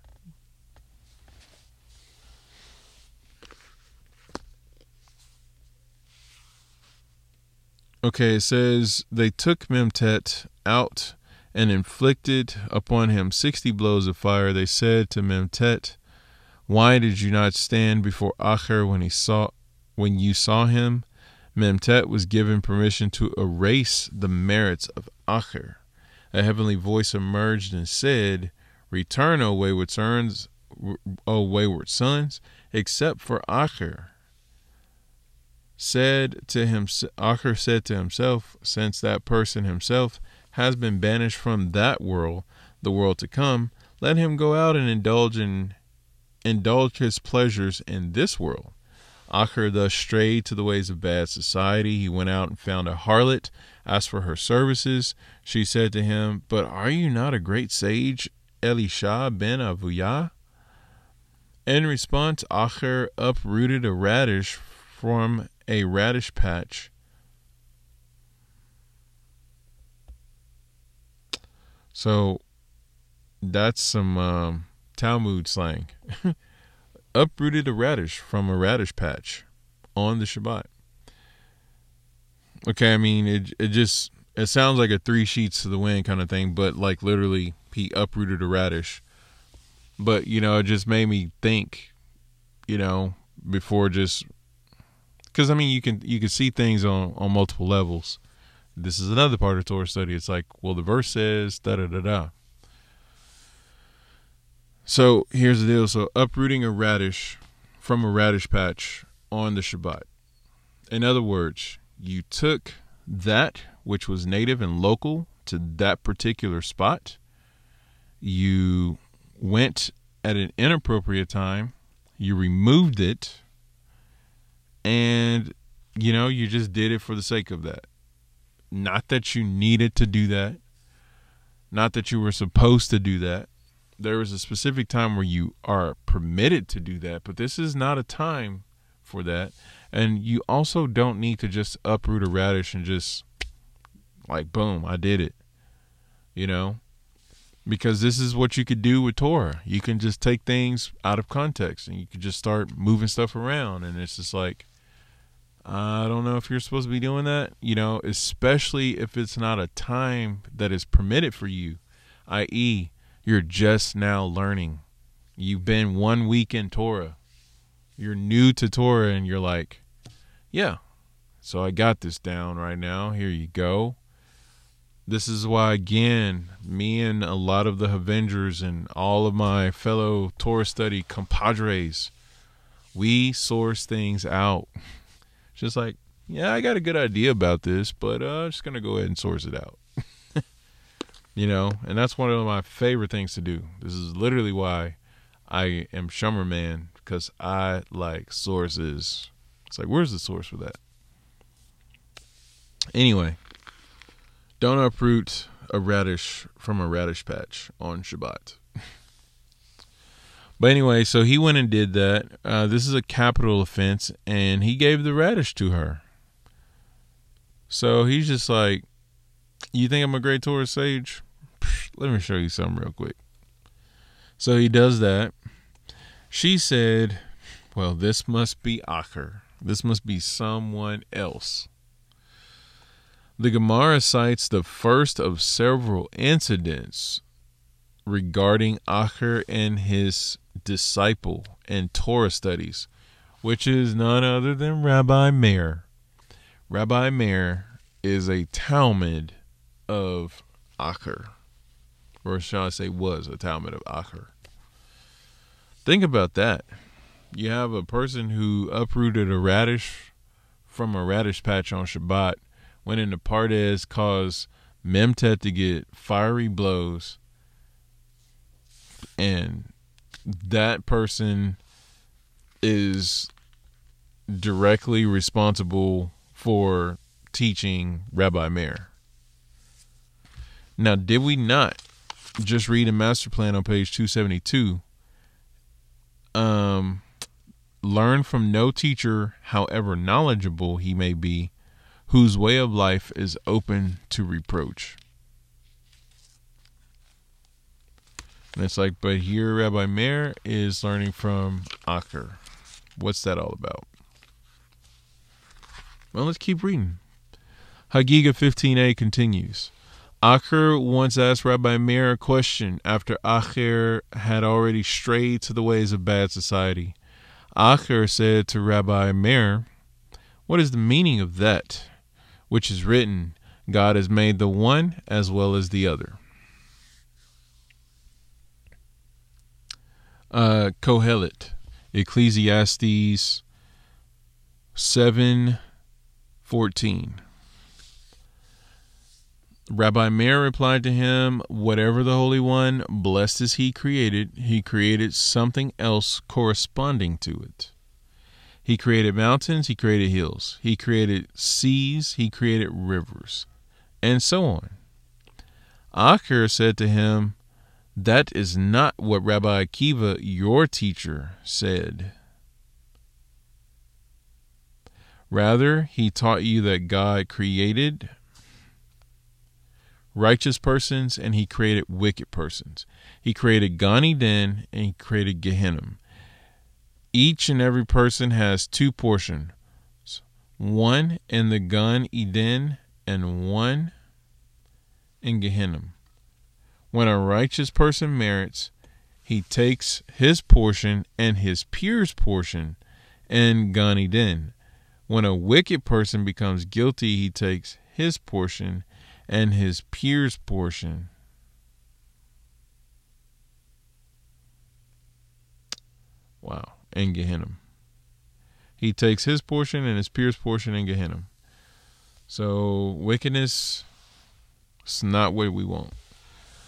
Okay, it says they took Memtet out and inflicted upon him sixty blows of fire. They said to Memtet, Why did you not stand before Acher when he saw when you saw him, Memtet was given permission to erase the merits of Acher. A heavenly voice emerged and said, Return, O wayward sons, O wayward sons, except for Acher. Said to him, Acher said to himself, since that person himself has been banished from that world, the world to come, let him go out and indulge in indulge his pleasures in this world. Acher thus strayed to the ways of bad society. He went out and found a harlot, asked for her services. She said to him, But are you not a great sage, Elisha ben Avuyah? In response, Acher uprooted a radish from a radish patch. So that's some um, Talmud slang. [laughs] uprooted a radish from a radish patch on the Shabbat. Okay, I mean it it just it sounds like a three sheets to the wind kind of thing, but like literally he uprooted a radish. But you know, it just made me think, you know, before just because I mean you can you can see things on on multiple levels. This is another part of Torah study. It's like, well, the verse says da da da da. So here's the deal. So uprooting a radish from a radish patch on the Shabbat. In other words, you took that which was native and local to that particular spot. You went at an inappropriate time. You removed it. And, you know, you just did it for the sake of that. Not that you needed to do that. Not that you were supposed to do that. There was a specific time where you are permitted to do that, but this is not a time for that. And you also don't need to just uproot a radish and just like boom, I did it. You know? Because this is what you could do with Torah. You can just take things out of context and you can just start moving stuff around and it's just like I don't know if you're supposed to be doing that, you know, especially if it's not a time that is permitted for you, i.e., you're just now learning. You've been one week in Torah. You're new to Torah and you're like, yeah, so I got this down right now. Here you go. This is why, again, me and a lot of the Avengers and all of my fellow Torah study compadres, we source things out. Just like, yeah, I got a good idea about this, but uh, I'm just to go ahead and source it out. [laughs] you know, and that's one of my favorite things to do. This is literally why I am Shummer Man, because I like sources. It's like, where's the source for that? Anyway, don't uproot a radish from a radish patch on Shabbat. But anyway, so he went and did that. Uh, this is a capital offense, and he gave the radish to her. So he's just like, You think I'm a great Torah sage? Let me show you something real quick. So he does that. She said, Well, this must be Acher. This must be someone else. The Gemara cites the first of several incidents regarding Acher and his disciple and Torah studies, which is none other than Rabbi Meir. Rabbi Meir is a Talmud of Acher, or shall I say, was a Talmud of Acher. Think about that. You have a person who uprooted a radish from a radish patch on Shabbat, went into Pardes, caused Memtet to get fiery blows, and that person is directly responsible for teaching Rabbi Meir. Now, did we not just read a master plan on page 272? Um, learn from no teacher, however knowledgeable he may be, whose way of life is open to reproach. And it's like, but here Rabbi Meir is learning from Acher. What's that all about? Well, let's keep reading. Hagiga 15a continues. Acher once asked Rabbi Meir a question after Acher had already strayed to the ways of bad society. Acher said to Rabbi Meir, What is the meaning of that which is written, God has made the one as well as the other? Uh, Kohelet, Ecclesiastes seven fourteen. Rabbi Meir replied to him, Whatever the Holy One, blessed is he created, he created something else corresponding to it. He created mountains, he created hills, he created seas, he created rivers, and so on. Acher said to him, that is not what Rabbi Akiva, your teacher, said. Rather, he taught you that God created righteous persons and he created wicked persons. He created Gan Eden and he created Gehenna. Each and every person has two portions one in the Gan Eden and one in Gehenna. When a righteous person merits, he takes his portion and his peer's portion in Gan Eden. When a wicked person becomes guilty, he takes his portion and his peer's portion. Wow, in Gehenna. He takes his portion and his peer's portion in Gehenna. So wickedness It's not what we want.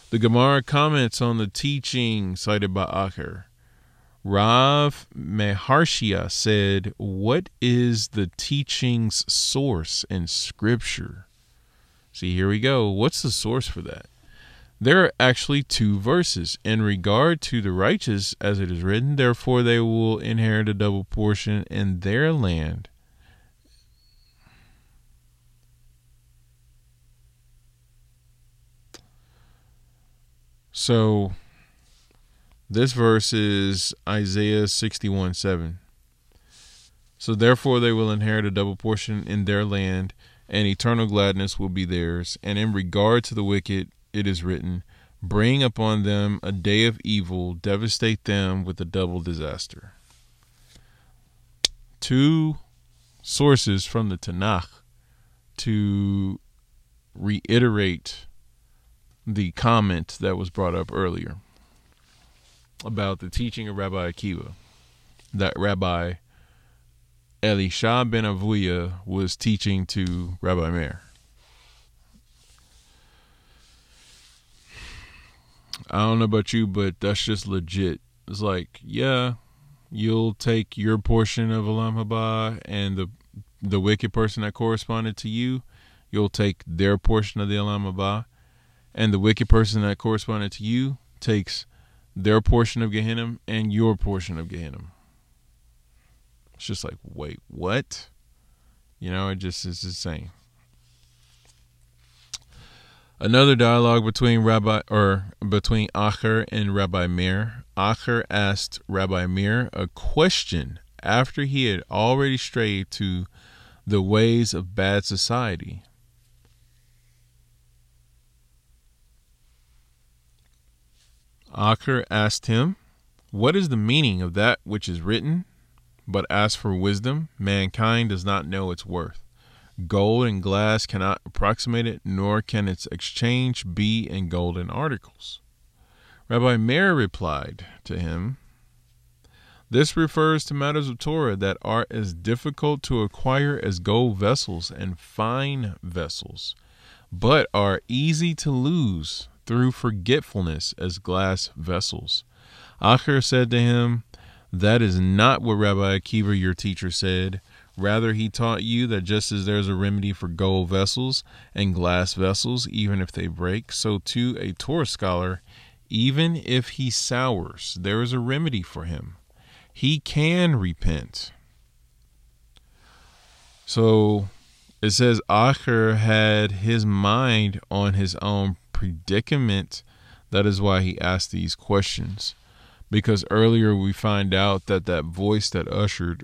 The Gemara comments on the teaching cited by Acher. Rav Mesharshiya said, What is the teaching's source in Scripture? See, here we go. What's the source for that? There are actually two verses. In regard to the righteous, as it is written, therefore they will inherit a double portion in their land. So this verse is Isaiah 61 7. So therefore they will inherit a double portion in their land, and eternal gladness will be theirs. And in regard to the wicked, it is written, Bring upon them a day of evil, devastate them with a double disaster. Two sources from the Tanakh to reiterate the comment that was brought up earlier about the teaching of Rabbi Akiva, that Rabbi Elisha ben Avuya was teaching to Rabbi Meir. I don't know about you, but that's just legit. It's like, yeah, you'll take your portion of Olam Haba and the the wicked person that corresponded to you, you'll take their portion of the Olam Haba, and the wicked person that corresponded to you takes their portion of Gehenna and your portion of Gehenna. It's just like, wait, what? You know, it just is insane. Another dialogue between Rabbi or between Acher and Rabbi Meir. Acher asked Rabbi Meir a question after he had already strayed to the ways of bad society. Acher asked him, What is the meaning of that which is written? But as for wisdom, mankind does not know its worth. Gold and glass cannot approximate it, nor can its exchange be in golden articles. Rabbi Meir replied to him, This refers to matters of Torah that are as difficult to acquire as gold vessels and fine vessels, but are easy to lose through forgetfulness as glass vessels. Acher said to him, That is not what Rabbi Akiva, your teacher, said. Rather, he taught you that just as there's a remedy for gold vessels and glass vessels, even if they break, so too a Torah scholar, even if he sours, there is a remedy for him. He can repent. So it says Acher had his mind on his own predicament. That is why he asked these questions. Because earlier we find out that that voice that ushered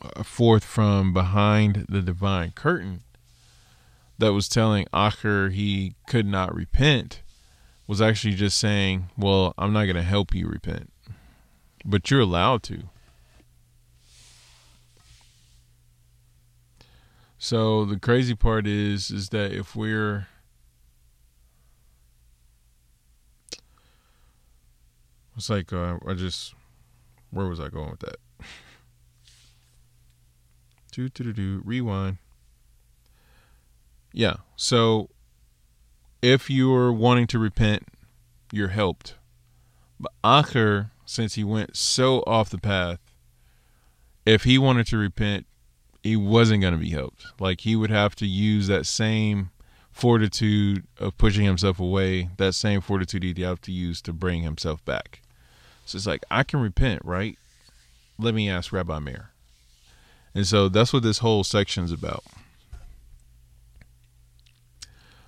uh, forth from behind the divine curtain that was telling Acher he could not repent was actually just saying, Well, I'm not going to help you repent, but you're allowed to. So the crazy part is is that if we're it's like uh, I just where was I going with that? [laughs] Do do do rewind. Yeah. So if you're wanting to repent, you're helped. But Acher, since he went so off the path, if he wanted to repent, he wasn't going to be helped. Like he would have to use that same fortitude of pushing himself away, that same fortitude he'd have to use to bring himself back. So it's like, I can repent, right? Let me ask Rabbi Meir. And so that's what this whole section is about.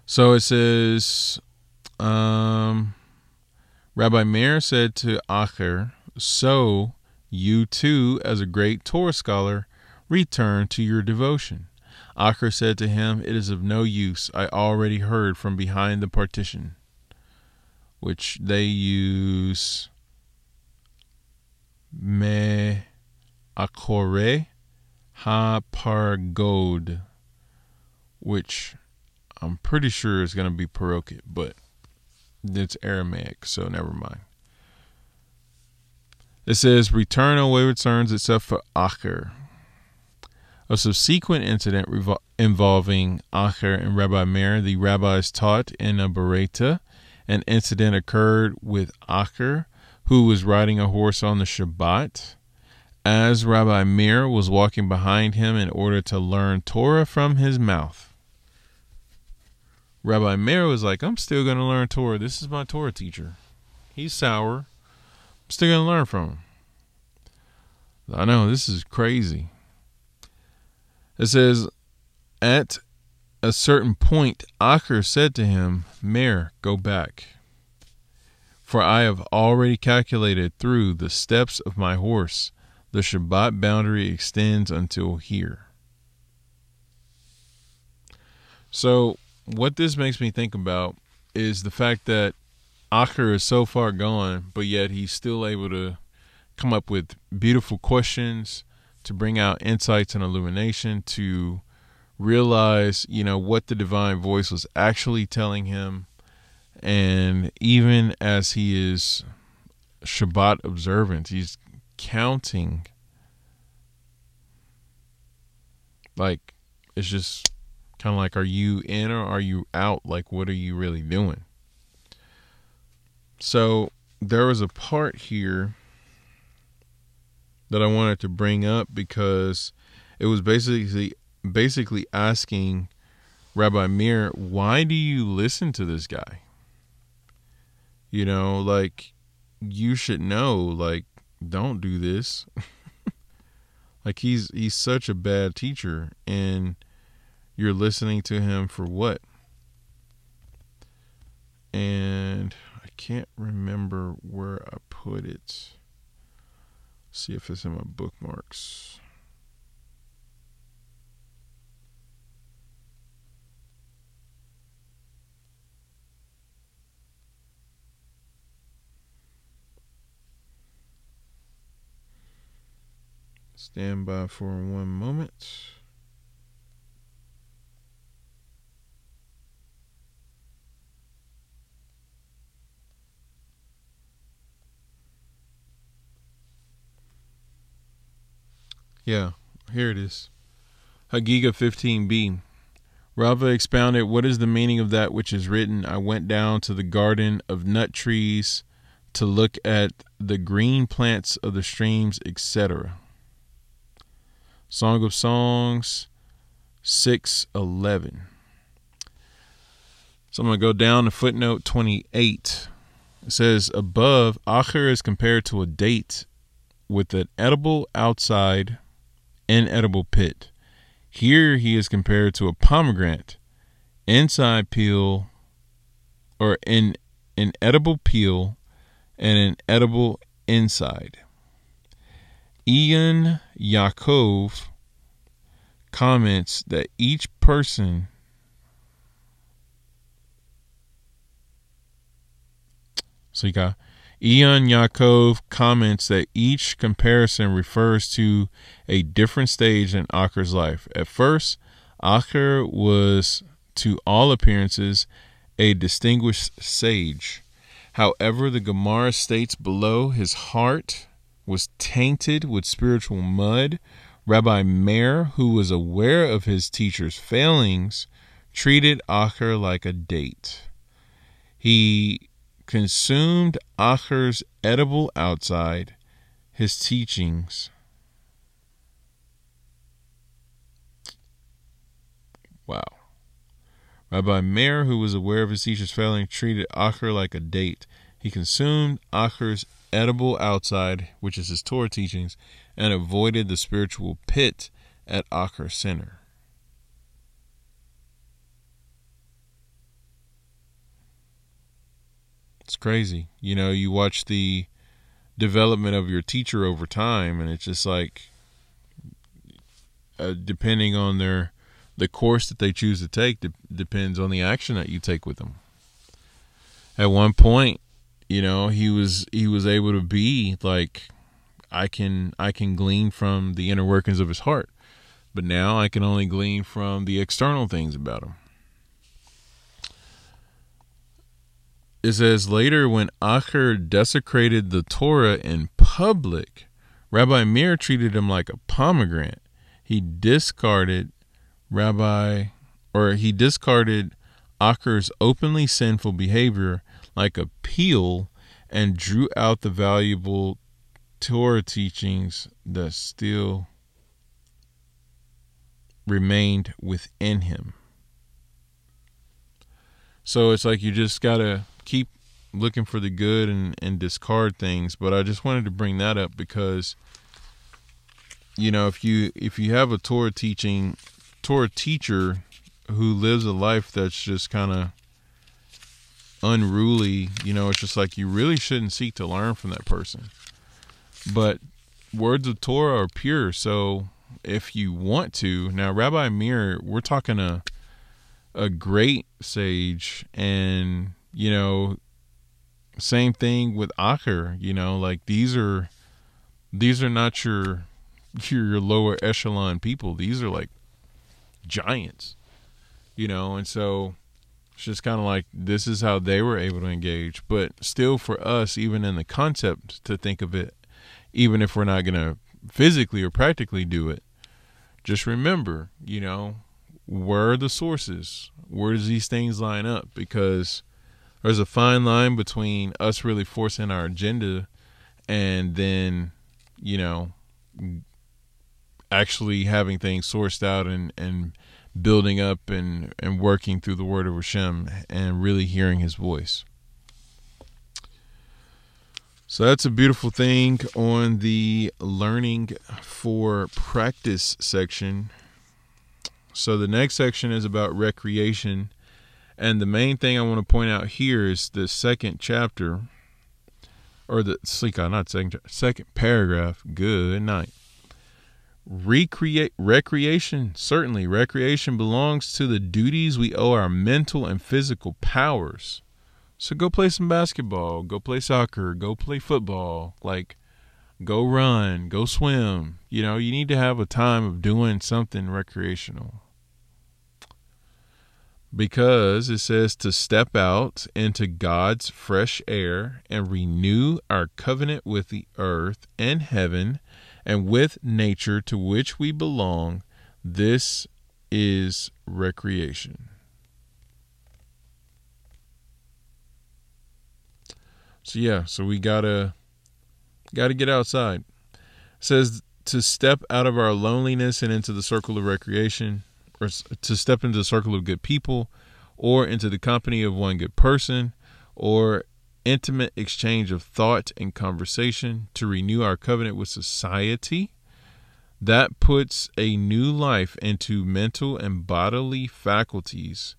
So it says, um, Rabbi Meir said to Acher, So you too, as a great Torah scholar, return to your devotion. Acher said to him, It is of no use. I already heard from behind the partition, which they use me akore Hapargod, which I'm pretty sure is going to be Parokit, but it's Aramaic, so never mind. It says, Return away returns itself for Acher. A subsequent incident involving Acher and Rabbi Meir. The rabbis taught in a Baraita. An incident occurred with Acher, who was riding a horse on the Shabbat. As Rabbi Meir was walking behind him in order to learn Torah from his mouth. Rabbi Meir was like, I'm still going to learn Torah. This is my Torah teacher. He's sour. I'm still going to learn from him. I know, this is crazy. It says, At a certain point, Acher said to him, Meir, go back. For I have already calculated through the steps of my horse. The Shabbat boundary extends until here. So, what this makes me think about is the fact that Acher is so far gone, but yet he's still able to come up with beautiful questions to bring out insights and illumination to realize, you know, what the divine voice was actually telling him. And even as he is Shabbat observant, he's counting. Like, it's just kind of like, are you in or are you out? Like, what are you really doing? So, there was a part here that I wanted to bring up because it was basically basically asking Rabbi Meir, why do you listen to this guy? You know, like you should know, like don't do this. [laughs] like he's he's such a bad teacher and you're listening to him for what? And I can't remember where I put it. See if it's in my bookmarks. Stand by for one moment. Yeah, here it is. Hagiga 15b. Rava expounded, What is the meaning of that which is written? I went down to the garden of nut trees to look at the green plants of the streams, etc. Song of Songs 611. So I'm going to go down to footnote 28. It says, Above, Acher is compared to a date with an edible outside inedible pit. Here he is compared to a pomegranate, inside peel, or an edible peel, and an edible inside. Iyun Yaakov comments that each person so you got Iyun Yaakov comments that each comparison refers to a different stage in Acher's life. At first, Acher was, to all appearances, a distinguished sage. However, the Gemara states below his heart was tainted with spiritual mud. Rabbi Meir, who was aware of his teacher's failings, treated Acher like a date. He consumed Acher's edible outside, his teachings. Wow. Rabbi Meir, who was aware of his teacher's failing, treated Acher like a date. He consumed Acher's edible outside, which is his Torah teachings, and avoided the spiritual pit at Acher Center. It's crazy. You know, you watch the development of your teacher over time, and it's just like, uh, depending on their the course that they choose to take, de- depends on the action that you take with them. At one point, you know, he was he was able to be like, I can I can glean from the inner workings of his heart, but now I can only glean from the external things about him. it says later when Acher desecrated the Torah in public, Rabbi Meir treated him like a pomegranate. He discarded Rabbi, or he discarded Achor's openly sinful behavior like a peel and drew out the valuable Torah teachings that still remained within him. So it's like you just got to keep looking for the good and, and discard things. But I just wanted to bring that up because, you know, if you if you have a Torah teaching Torah teacher who lives a life that's just kind of unruly, you know, it's just like you really shouldn't seek to learn from that person. But words of Torah are pure, so if you want to, now Rabbi Meir, we're talking a a great sage and you know same thing with Achor, you know, like these are these are not [laughs] your your lower echelon people. These are like giants. You know, and so it's just kind of like this is how they were able to engage, but still for us even in the concept to think of it even if we're not going to physically or practically do it, just remember, you know, where are the sources? Where does these things line up? Because there's a fine line between us really forcing our agenda and then, you know, actually having things sourced out and, and building up and, and working through the word of Hashem and really hearing his voice. So that's a beautiful thing on the learning for practice section. So the next section is about recreation. And the main thing I want to point out here is the second chapter, or the not second, second paragraph. Good night. Recreate recreation. Certainly, recreation belongs to the duties we owe our mental and physical powers. So go play some basketball, go play soccer, go play football, like go run, go swim. You know, you need to have a time of doing something recreational. Because it says to step out into God's fresh air and renew our covenant with the earth and heaven and with nature to which we belong. This is recreation. So yeah, so we gotta gotta get outside. It says to step out of our loneliness and into the circle of recreation, or to step into the circle of good people, or into the company of one good person, or intimate exchange of thought and conversation to renew our covenant with society. That puts a new life into mental and bodily faculties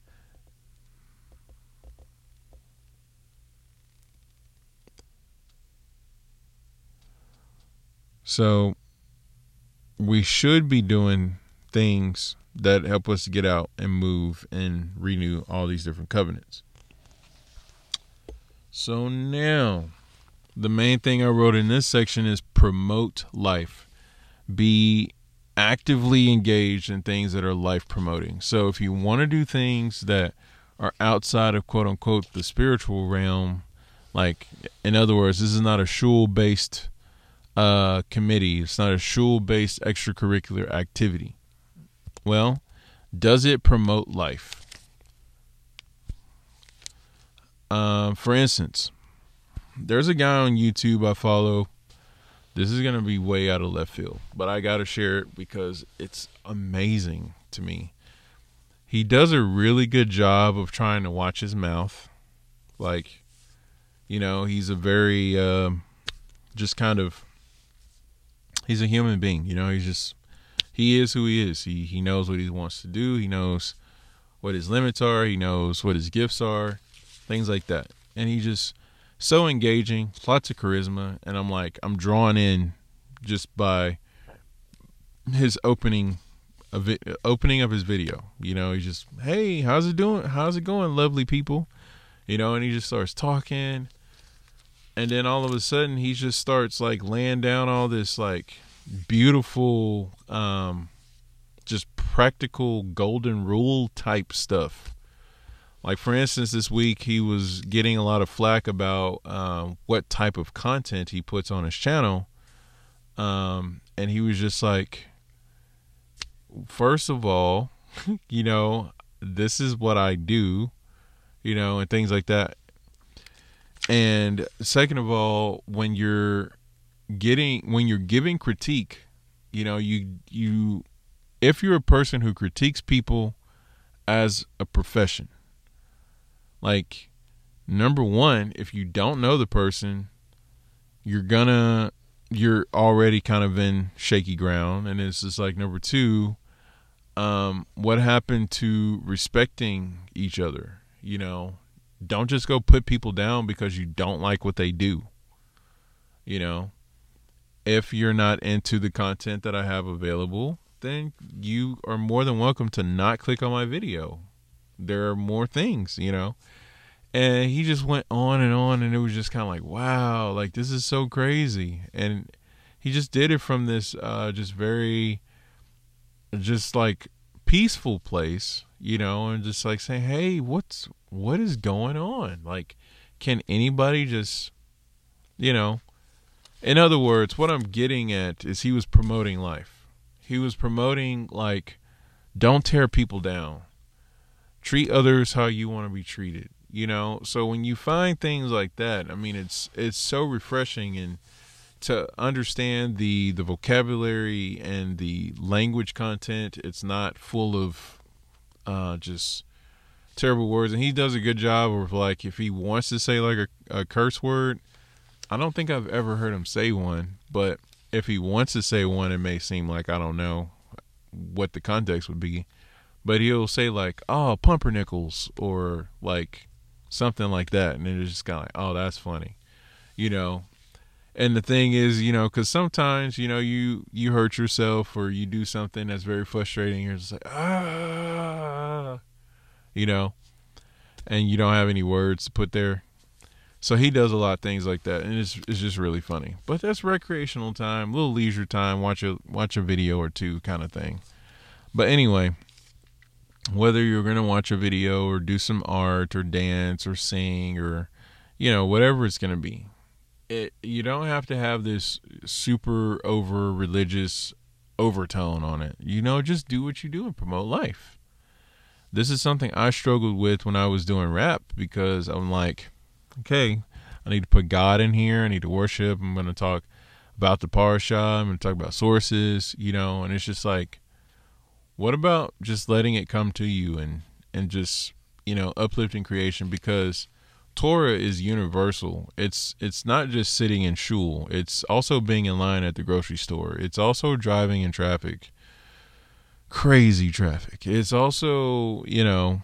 So we should be doing things that help us to get out and move and renew all these different covenants. So now, the main thing I wrote in this section is promote life. Be actively engaged in things that are life promoting. So if you want to do things that are outside of quote unquote the spiritual realm, like in other words, this is not a shul based uh, committee. It's not a shul based extracurricular activity. Well, does it promote life? Uh, for instance, there's a guy on YouTube I follow. This is going to be way out of left field, but I got to share it because it's amazing to me. He does a really good job of trying to watch his mouth. Like, you know, he's a very uh, just kind of he's a human being. You know, he's just he is who he is. He he knows what he wants to do. He knows what his limits are. He knows what his gifts are, things like that. And he just so engaging, lots of charisma, and I'm like I'm drawn in just by his opening of it, opening of his video. You know, he's just, "Hey, how's it doing? How's it going, lovely people?" You know, and he just starts talking and then all of a sudden he just starts like laying down all this like beautiful um just practical golden rule type stuff like for instance this week he was getting a lot of flack about um, what type of content he puts on his channel um, and he was just like first of all [laughs] you know, this is what I do, you know, and things like that. And second of all, when you're getting when you're giving critique, you know, you you if you're a person who critiques people as a profession, like number 1, if you don't know the person, you're gonna you're already kind of in shaky ground and it's just like number 2, um what happened to respecting each other, you know? Don't just go put people down because you don't like what they do. You know, if you're not into the content that I have available, then you are more than welcome to not click on my video. There are more things, you know. And he just went on and on, and it was just kind of like, wow, like this is so crazy. And he just did it from this uh, just very, just like peaceful place, you know, and just like saying, hey, what's what is going on? Like, can anybody just, you know, in other words, what I'm getting at is he was promoting life. He was promoting like don't tear people down. Treat others how you want to be treated. You know, so when you find things like that, I mean it's it's so refreshing and to understand the the vocabulary and the language content. It's not full of uh, just terrible words, and he does a good job of like if he wants to say like a, a curse word, I don't think I've ever heard him say one, but if he wants to say one, it may seem like I don't know what the context would be. But he'll say like, "Oh, pumpernickels," or like something like that, and it's just kind of like, "Oh, that's funny," you know. And the thing is, you know, because sometimes you know you you hurt yourself or you do something that's very frustrating. You're just like, ah, you know, and you don't have any words to put there. So he does a lot of things like that, and it's it's just really funny. But that's recreational time, little leisure time, watch a watch a video or two kind of thing. But anyway, whether you're gonna watch a video or do some art or dance or sing or you know whatever it's gonna be, it you don't have to have this super over religious overtone on it. You know, just do what you do and promote life. This is something I struggled with when I was doing rap because I'm like okay, I need to put God in here. I need to worship. I'm going to talk about the parsha. I'm going to talk about sources, you know, and it's just like, what about just letting it come to you and, and just, you know, uplifting creation because Torah is universal. It's, it's not just sitting in shul. It's also being in line at the grocery store. It's also driving in traffic, crazy traffic. It's also, you know,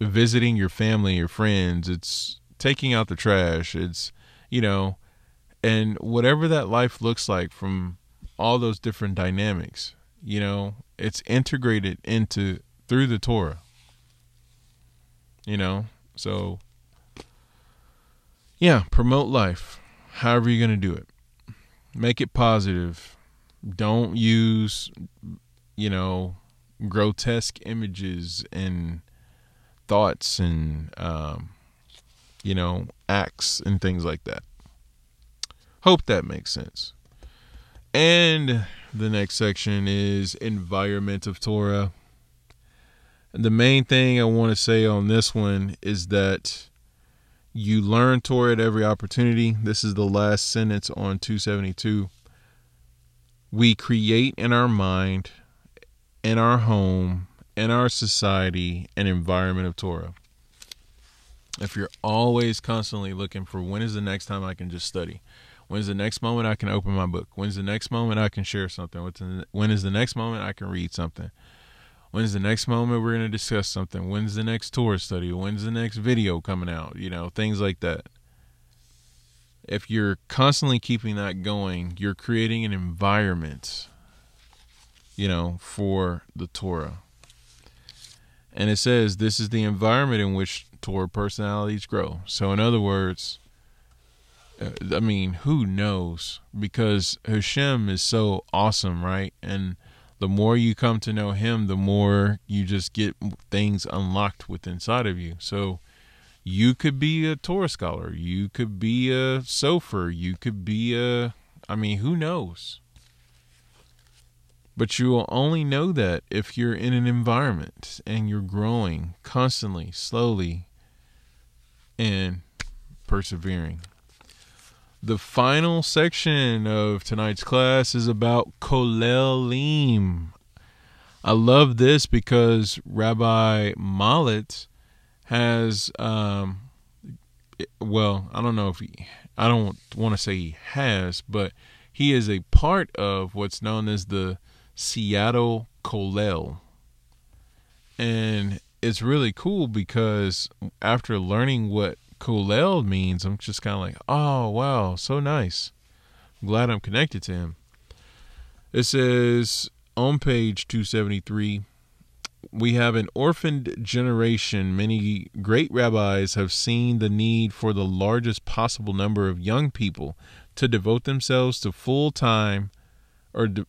visiting your family, your friends. It's, taking out the trash. It's, you know, and whatever that life looks like from all those different dynamics, you know, it's integrated into through the Torah. You know, so yeah, promote life. However you're going to do it. Make it positive. Don't use, you know, grotesque images and thoughts and um, you know, acts and things like that. Hope that makes sense. And the next section is environment of Torah. And the main thing I want to say on this one is that you learn Torah at every opportunity. This is the last sentence on 272. We create in our mind, in our home, in our society, an environment of Torah if you're always constantly looking for when is the next time I can just study, when's the next moment I can open my book, when's the next moment I can share something, when is the next moment I can read something, when's the next moment we're going to discuss something, when's the next Torah study, when's the next video coming out, you know, things like that. If you're constantly keeping that going, you're creating an environment, you know, for the Torah. And it says this is the environment in which Torah personalities grow. So, in other words, Uh, I mean, who knows? Because Hashem is so awesome, right? And the more you come to know Him, the more you just get things unlocked within inside of you. So, you could be a Torah scholar, you could be a sofer, you could be a, I mean, who knows? But you will only know that if you're in an environment and you're growing constantly, slowly, and persevering. The final section of tonight's class is about Kolelim. I love this because Rabbi Mallet has, um, well, I don't know if he, I don't want to say he has, but he is a part of what's known as the Seattle Kollel. And it's really cool because after learning what Kollel means, I'm just kind of like, oh, wow, so nice. I'm glad I'm connected to him. It says on page 273 we have an orphaned generation. Many great rabbis have seen the need for the largest possible number of young people to devote themselves to full time or de-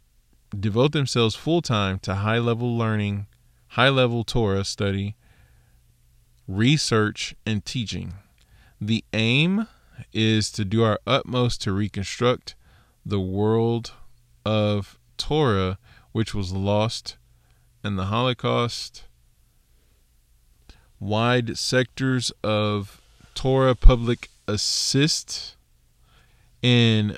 devote themselves full time to high level learning, high level Torah study, research, and teaching. The aim is to do our utmost to reconstruct the world of Torah, which was lost in the Holocaust. Wide sectors of Torah public assist in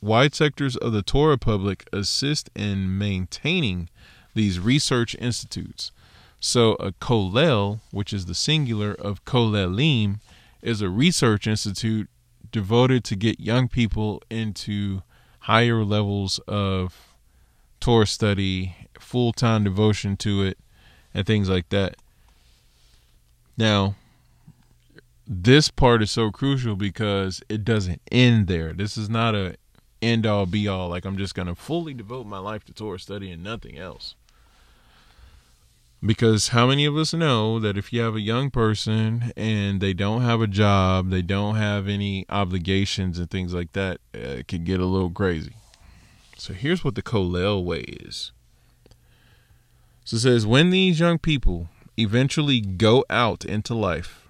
wide sectors of the Torah public assist in maintaining these research institutes. So a kollel, which is the singular of kollelim, is a research institute devoted to get young people into higher levels of Torah study, full time devotion to it, and things like that. Now, this part is so crucial because it doesn't end there. This is not a end all be all. Like I'm just gonna fully devote my life to Torah study and nothing else. Because how many of us know that if you have a young person and they don't have a job, they don't have any obligations and things like that, uh, it can get a little crazy. So here's what the Kollel way is. So it says when these young people eventually go out into life,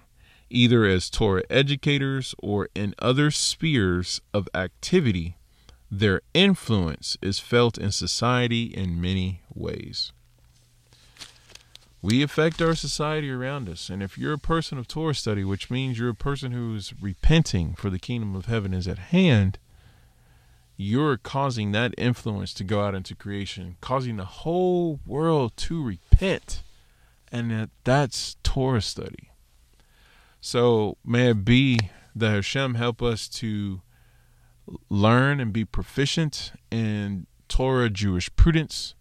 either as Torah educators or in other spheres of activity, their influence is felt in society in many ways. We affect our society around us. And if you're a person of Torah study, which means you're a person who's repenting for the kingdom of heaven is at hand, you're causing that influence to go out into creation, causing the whole world to repent. And that, that's Torah study. So may it be that Hashem help us to learn and be proficient in Torah jurisprudence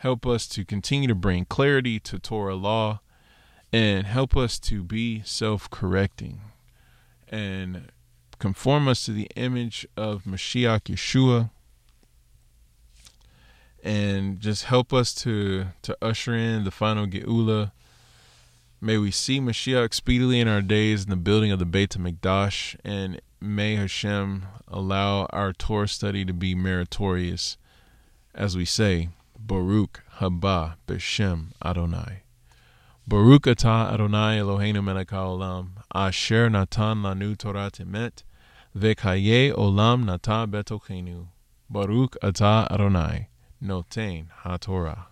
help us to continue to bring clarity to Torah law, and help us to be self correcting and conform us to the image of Mashiach Yeshua and just help us to to usher in the final Geula. May we see Mashiach speedily in our days in the building of the Beit HaMikdash, and may Hashem allow our Torah study to be meritorious, as we say, Baruch haba b'shem Adonai. Baruch atah Adonai Eloheinu melech haolam, asher natan lanu Torat emet, v'chayei olam nata betochenu. Baruch atah Adonai, noten ha-Torah.